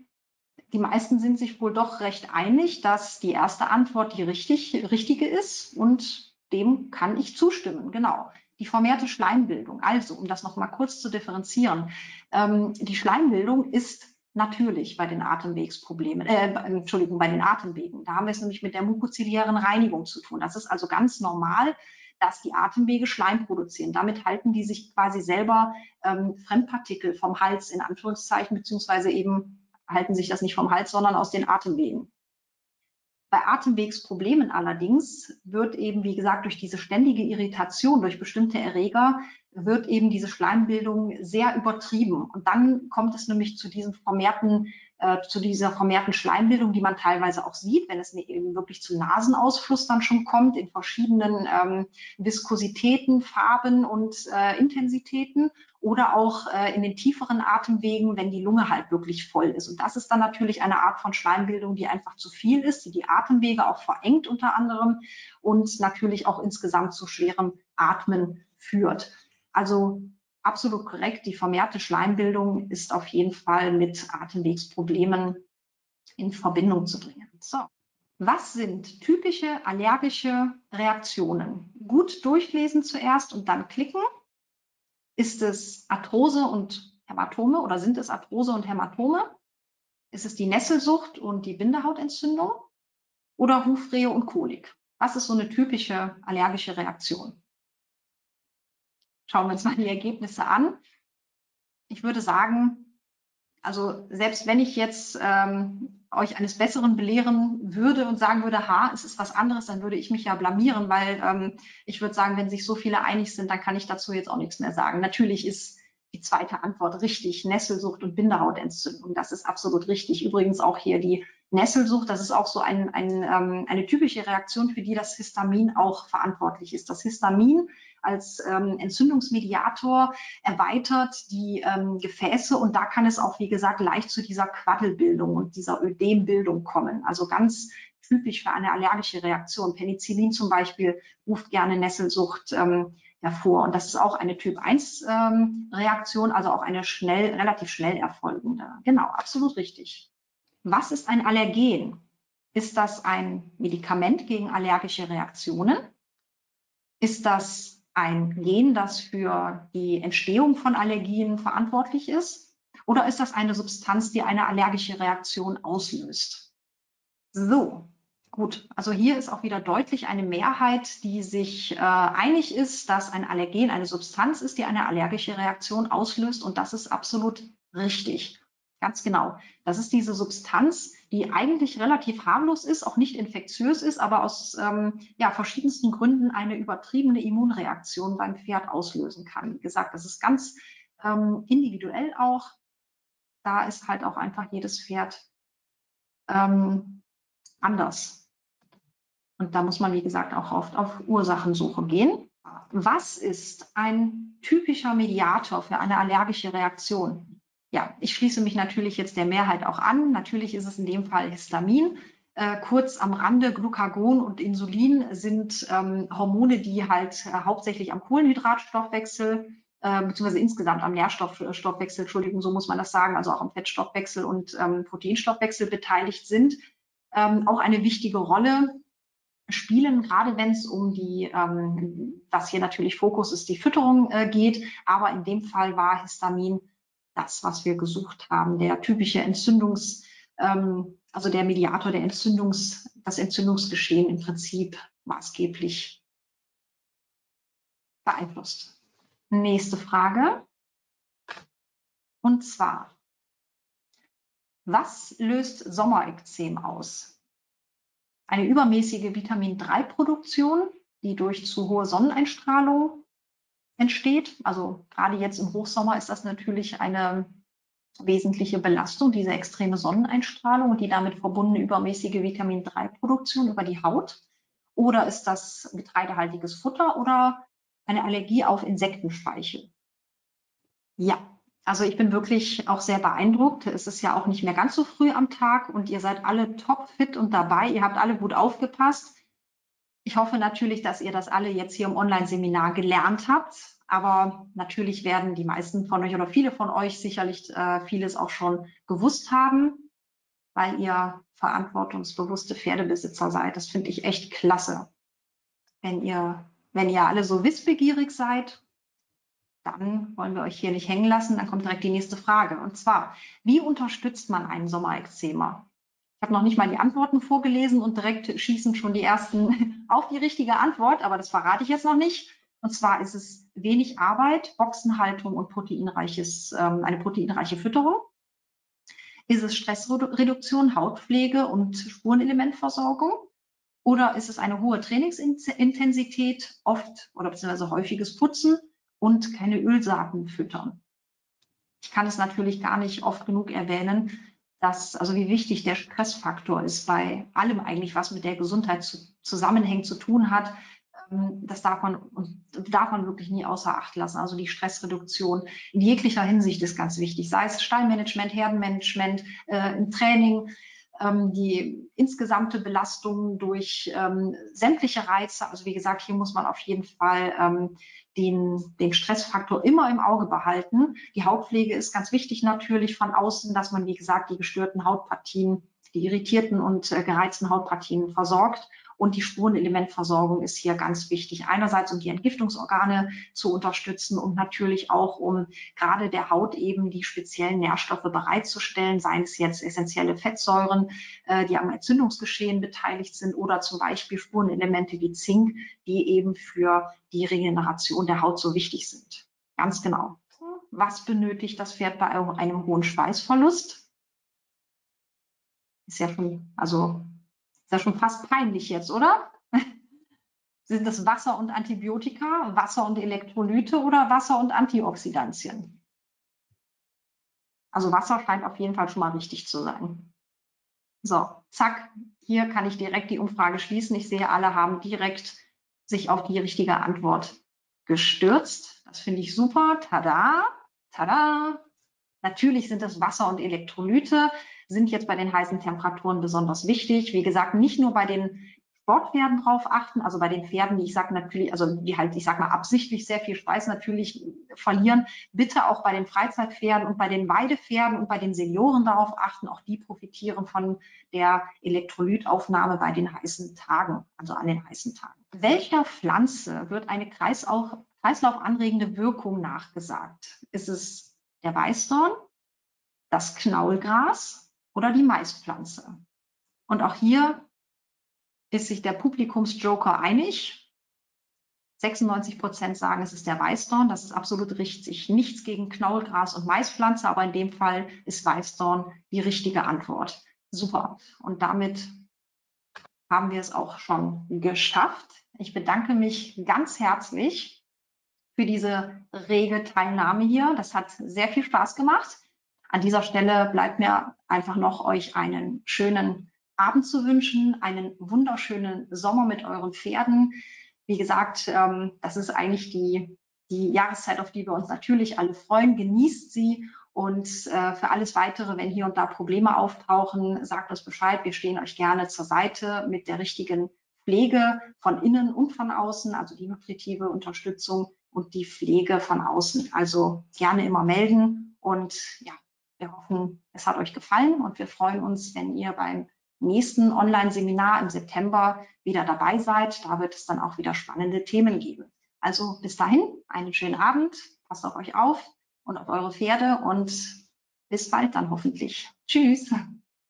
Speaker 1: die meisten sind sich wohl doch recht einig, dass die erste Antwort die richtig, richtige ist und dem kann ich zustimmen, genau. Die vermehrte Schleimbildung. Also, um das nochmal kurz zu differenzieren. Ähm, die Schleimbildung ist natürlich bei den Atemwegsproblemen, äh, Entschuldigung, bei den Atemwegen. Da haben wir es nämlich mit der mukoziliären Reinigung zu tun. Das ist also ganz normal, dass die Atemwege Schleim produzieren. Damit halten die sich quasi selber ähm, Fremdpartikel vom Hals in Anführungszeichen, beziehungsweise eben halten sich das nicht vom Hals, sondern aus den Atemwegen. Bei Atemwegsproblemen allerdings wird eben, wie gesagt, durch diese ständige Irritation durch bestimmte Erreger wird eben diese Schleimbildung sehr übertrieben. Und dann kommt es nämlich zu diesem vermehrten, äh, zu dieser vermehrten Schleimbildung, die man teilweise auch sieht, wenn es eben wirklich zu Nasenausfluss dann schon kommt, in verschiedenen ähm, Viskositäten, Farben und äh, Intensitäten oder auch äh, in den tieferen Atemwegen, wenn die Lunge halt wirklich voll ist. Und das ist dann natürlich eine Art von Schleimbildung, die einfach zu viel ist, die die Atemwege auch verengt unter anderem und natürlich auch insgesamt zu schwerem Atmen führt. Also absolut korrekt, die vermehrte Schleimbildung ist auf jeden Fall mit Atemwegsproblemen in Verbindung zu bringen. So. Was sind typische allergische Reaktionen? Gut durchlesen zuerst und dann klicken. Ist es Arthrose und Hämatome oder sind es Arthrose und Hämatome? Ist es die Nesselsucht und die Bindehautentzündung? Oder Hufrehe und Kolik? Was ist so eine typische allergische Reaktion? Schauen wir uns mal die Ergebnisse an. Ich würde sagen, also selbst wenn ich jetzt ähm, euch eines Besseren belehren würde und sagen würde, ha, es ist was anderes, dann würde ich mich ja blamieren, weil ähm, ich würde sagen, wenn sich so viele einig sind, dann kann ich dazu jetzt auch nichts mehr sagen. Natürlich ist die zweite Antwort richtig, Nesselsucht und Bindehautentzündung, das ist absolut richtig. Übrigens auch hier die Nesselsucht, das ist auch so ein, ein, ähm, eine typische Reaktion, für die das Histamin auch verantwortlich ist. Das Histamin als ähm, Entzündungsmediator erweitert die ähm, Gefäße und da kann es auch, wie gesagt, leicht zu dieser Quaddelbildung und dieser Ödembildung kommen. Also ganz typisch für eine allergische Reaktion. Penicillin zum Beispiel ruft gerne Nesselsucht ähm, hervor. Und das ist auch eine Typ 1 ähm, also auch eine schnell, relativ schnell erfolgende. Genau, absolut richtig. Was ist ein Allergen? Ist das ein Medikament gegen allergische Reaktionen? Ist das ein Gen, das für die Entstehung von Allergien verantwortlich ist? Oder ist das eine Substanz, die eine allergische Reaktion auslöst? So, gut. Also hier ist auch wieder deutlich eine Mehrheit, die sich äh, einig ist, dass ein Allergen eine Substanz ist, die eine allergische Reaktion auslöst. Und das ist absolut richtig. Ganz genau. Das ist diese Substanz, die eigentlich relativ harmlos ist, auch nicht infektiös ist, aber aus ähm, ja, verschiedensten Gründen eine übertriebene Immunreaktion beim Pferd auslösen kann. Wie gesagt, das ist ganz ähm, individuell auch. Da ist halt auch einfach jedes Pferd ähm, anders. Und da muss man, wie gesagt, auch oft auf Ursachensuche gehen. Was ist ein typischer Mediator für eine allergische Reaktion? Ja, ich schließe mich natürlich jetzt der Mehrheit auch an. Natürlich ist es in dem Fall Histamin. Äh, kurz am Rande, Glucagon und Insulin sind ähm, Hormone, die halt äh, hauptsächlich am Kohlenhydratstoffwechsel äh, beziehungsweise insgesamt am Nährstoffwechsel, Entschuldigung, so muss man das sagen, also auch am Fettstoffwechsel und ähm, Proteinstoffwechsel beteiligt sind, ähm, auch eine wichtige Rolle spielen, gerade wenn es um die, ähm, was hier natürlich Fokus ist, die Fütterung äh, geht. Aber in dem Fall war Histamin das, was wir gesucht haben, der typische Entzündungs, ähm, also der Mediator, der Entzündungs, das Entzündungsgeschehen im Prinzip maßgeblich beeinflusst. Nächste Frage. Und zwar, was löst Sommerekzem aus? Eine übermäßige Vitamin-3-Produktion, die durch zu hohe Sonneneinstrahlung entsteht. Also gerade jetzt im Hochsommer ist das natürlich eine wesentliche Belastung, diese extreme Sonneneinstrahlung und die damit verbundene übermäßige Vitamin-3-Produktion über die Haut. Oder ist das getreidehaltiges Futter oder eine Allergie auf Insektenspeichel? Ja, also ich bin wirklich auch sehr beeindruckt. Es ist ja auch nicht mehr ganz so früh am Tag und ihr seid alle topfit und dabei. Ihr habt alle gut aufgepasst. Ich hoffe natürlich, dass ihr das alle jetzt hier im Online-Seminar gelernt habt. Aber natürlich werden die meisten von euch oder viele von euch sicherlich äh, vieles auch schon gewusst haben. weil ihr verantwortungsbewusste Pferdebesitzer seid. Das finde ich echt klasse. Wenn ihr, wenn ihr alle so wissbegierig seid, dann wollen wir euch hier nicht hängen lassen. Dann kommt direkt die nächste Frage. Und zwar, wie unterstützt man einen Sommerexzema? Ich habe noch nicht mal die Antworten vorgelesen und direkt schießen schon die ersten auf die richtige Antwort, aber das verrate ich jetzt noch nicht. Und zwar ist es wenig Arbeit, Boxenhaltung und proteinreiches, ähm, eine proteinreiche Fütterung. Ist es Stressreduktion, Hautpflege und Spurenelementversorgung? Oder ist es eine hohe Trainingsintensität, oft oder beziehungsweise häufiges Putzen und keine Ölsaaten füttern? Ich kann es natürlich gar nicht oft genug erwähnen, dass, also wie wichtig der Stressfaktor ist bei allem eigentlich, was mit der Gesundheit zu, zusammenhängt, zu tun hat. Ähm, das darf man, darf man wirklich nie außer Acht lassen. Also die Stressreduktion in jeglicher Hinsicht ist ganz wichtig, sei es Stallmanagement, Herdenmanagement, äh, im Training, ähm, die insgesamte Belastung durch ähm, sämtliche Reize. Also wie gesagt, hier muss man auf jeden Fall ähm, den, den Stressfaktor immer im Auge behalten. Die Hautpflege ist ganz wichtig natürlich von außen, dass man, wie gesagt, die gestörten Hautpartien, die irritierten und äh, gereizten Hautpartien versorgt und die Spurenelementversorgung ist hier ganz wichtig. Einerseits, um die Entgiftungsorgane zu unterstützen und natürlich auch, um gerade der Haut eben die speziellen Nährstoffe bereitzustellen, seien es jetzt essentielle Fettsäuren, äh, die am Entzündungsgeschehen beteiligt sind oder zum Beispiel Spurenelemente wie Zink, die eben für die Regeneration der Haut so wichtig sind. Ganz genau. Was benötigt das Pferd bei einem hohen Schweißverlust? Ist ja schon, also ist ja schon fast peinlich jetzt, oder? Sind das Wasser und Antibiotika, Wasser und Elektrolyte oder Wasser und Antioxidantien? Also Wasser scheint auf jeden Fall schon mal richtig zu sein. So, zack, hier kann ich direkt die Umfrage schließen. Ich sehe, alle haben direkt sich auf die richtige Antwort gestürzt. Das finde ich super. Tada, tada. Natürlich sind es Wasser und Elektrolyte sind jetzt bei den heißen Temperaturen besonders wichtig. Wie gesagt, nicht nur bei den Sportpferden drauf achten, also bei den Pferden, die ich sage natürlich, also die halt, ich sage mal, absichtlich sehr viel Speis natürlich verlieren, bitte auch bei den Freizeitpferden und bei den Weidepferden und bei den Senioren darauf achten. Auch die profitieren von der Elektrolytaufnahme bei den heißen Tagen, also an den heißen Tagen. Welcher Pflanze wird eine kreislaufanregende Wirkung nachgesagt? Ist es der Weißdorn, das Knaulgras, oder die Maispflanze. Und auch hier ist sich der Publikumsjoker einig. 96 Prozent sagen, es ist der Weißdorn. Das ist absolut richtig. Nichts gegen Knaulgras und Maispflanze, aber in dem Fall ist Weißdorn die richtige Antwort. Super. Und damit haben wir es auch schon geschafft. Ich bedanke mich ganz herzlich für diese rege Teilnahme hier. Das hat sehr viel Spaß gemacht. An dieser Stelle bleibt mir einfach noch euch einen schönen Abend zu wünschen, einen wunderschönen Sommer mit euren Pferden. Wie gesagt, ähm, das ist eigentlich die, die Jahreszeit, auf die wir uns natürlich alle freuen. Genießt sie und äh, für alles Weitere, wenn hier und da Probleme auftauchen, sagt uns Bescheid. Wir stehen euch gerne zur Seite mit der richtigen Pflege von innen und von außen, also die nutritive Unterstützung und die Pflege von außen. Also gerne immer melden und ja, wir hoffen, es hat euch gefallen und wir freuen uns, wenn ihr beim nächsten Online-Seminar im September wieder dabei seid. Da wird es dann auch wieder spannende Themen geben. Also bis dahin, einen schönen Abend, passt auf euch auf und auf eure Pferde und bis bald dann hoffentlich. Tschüss.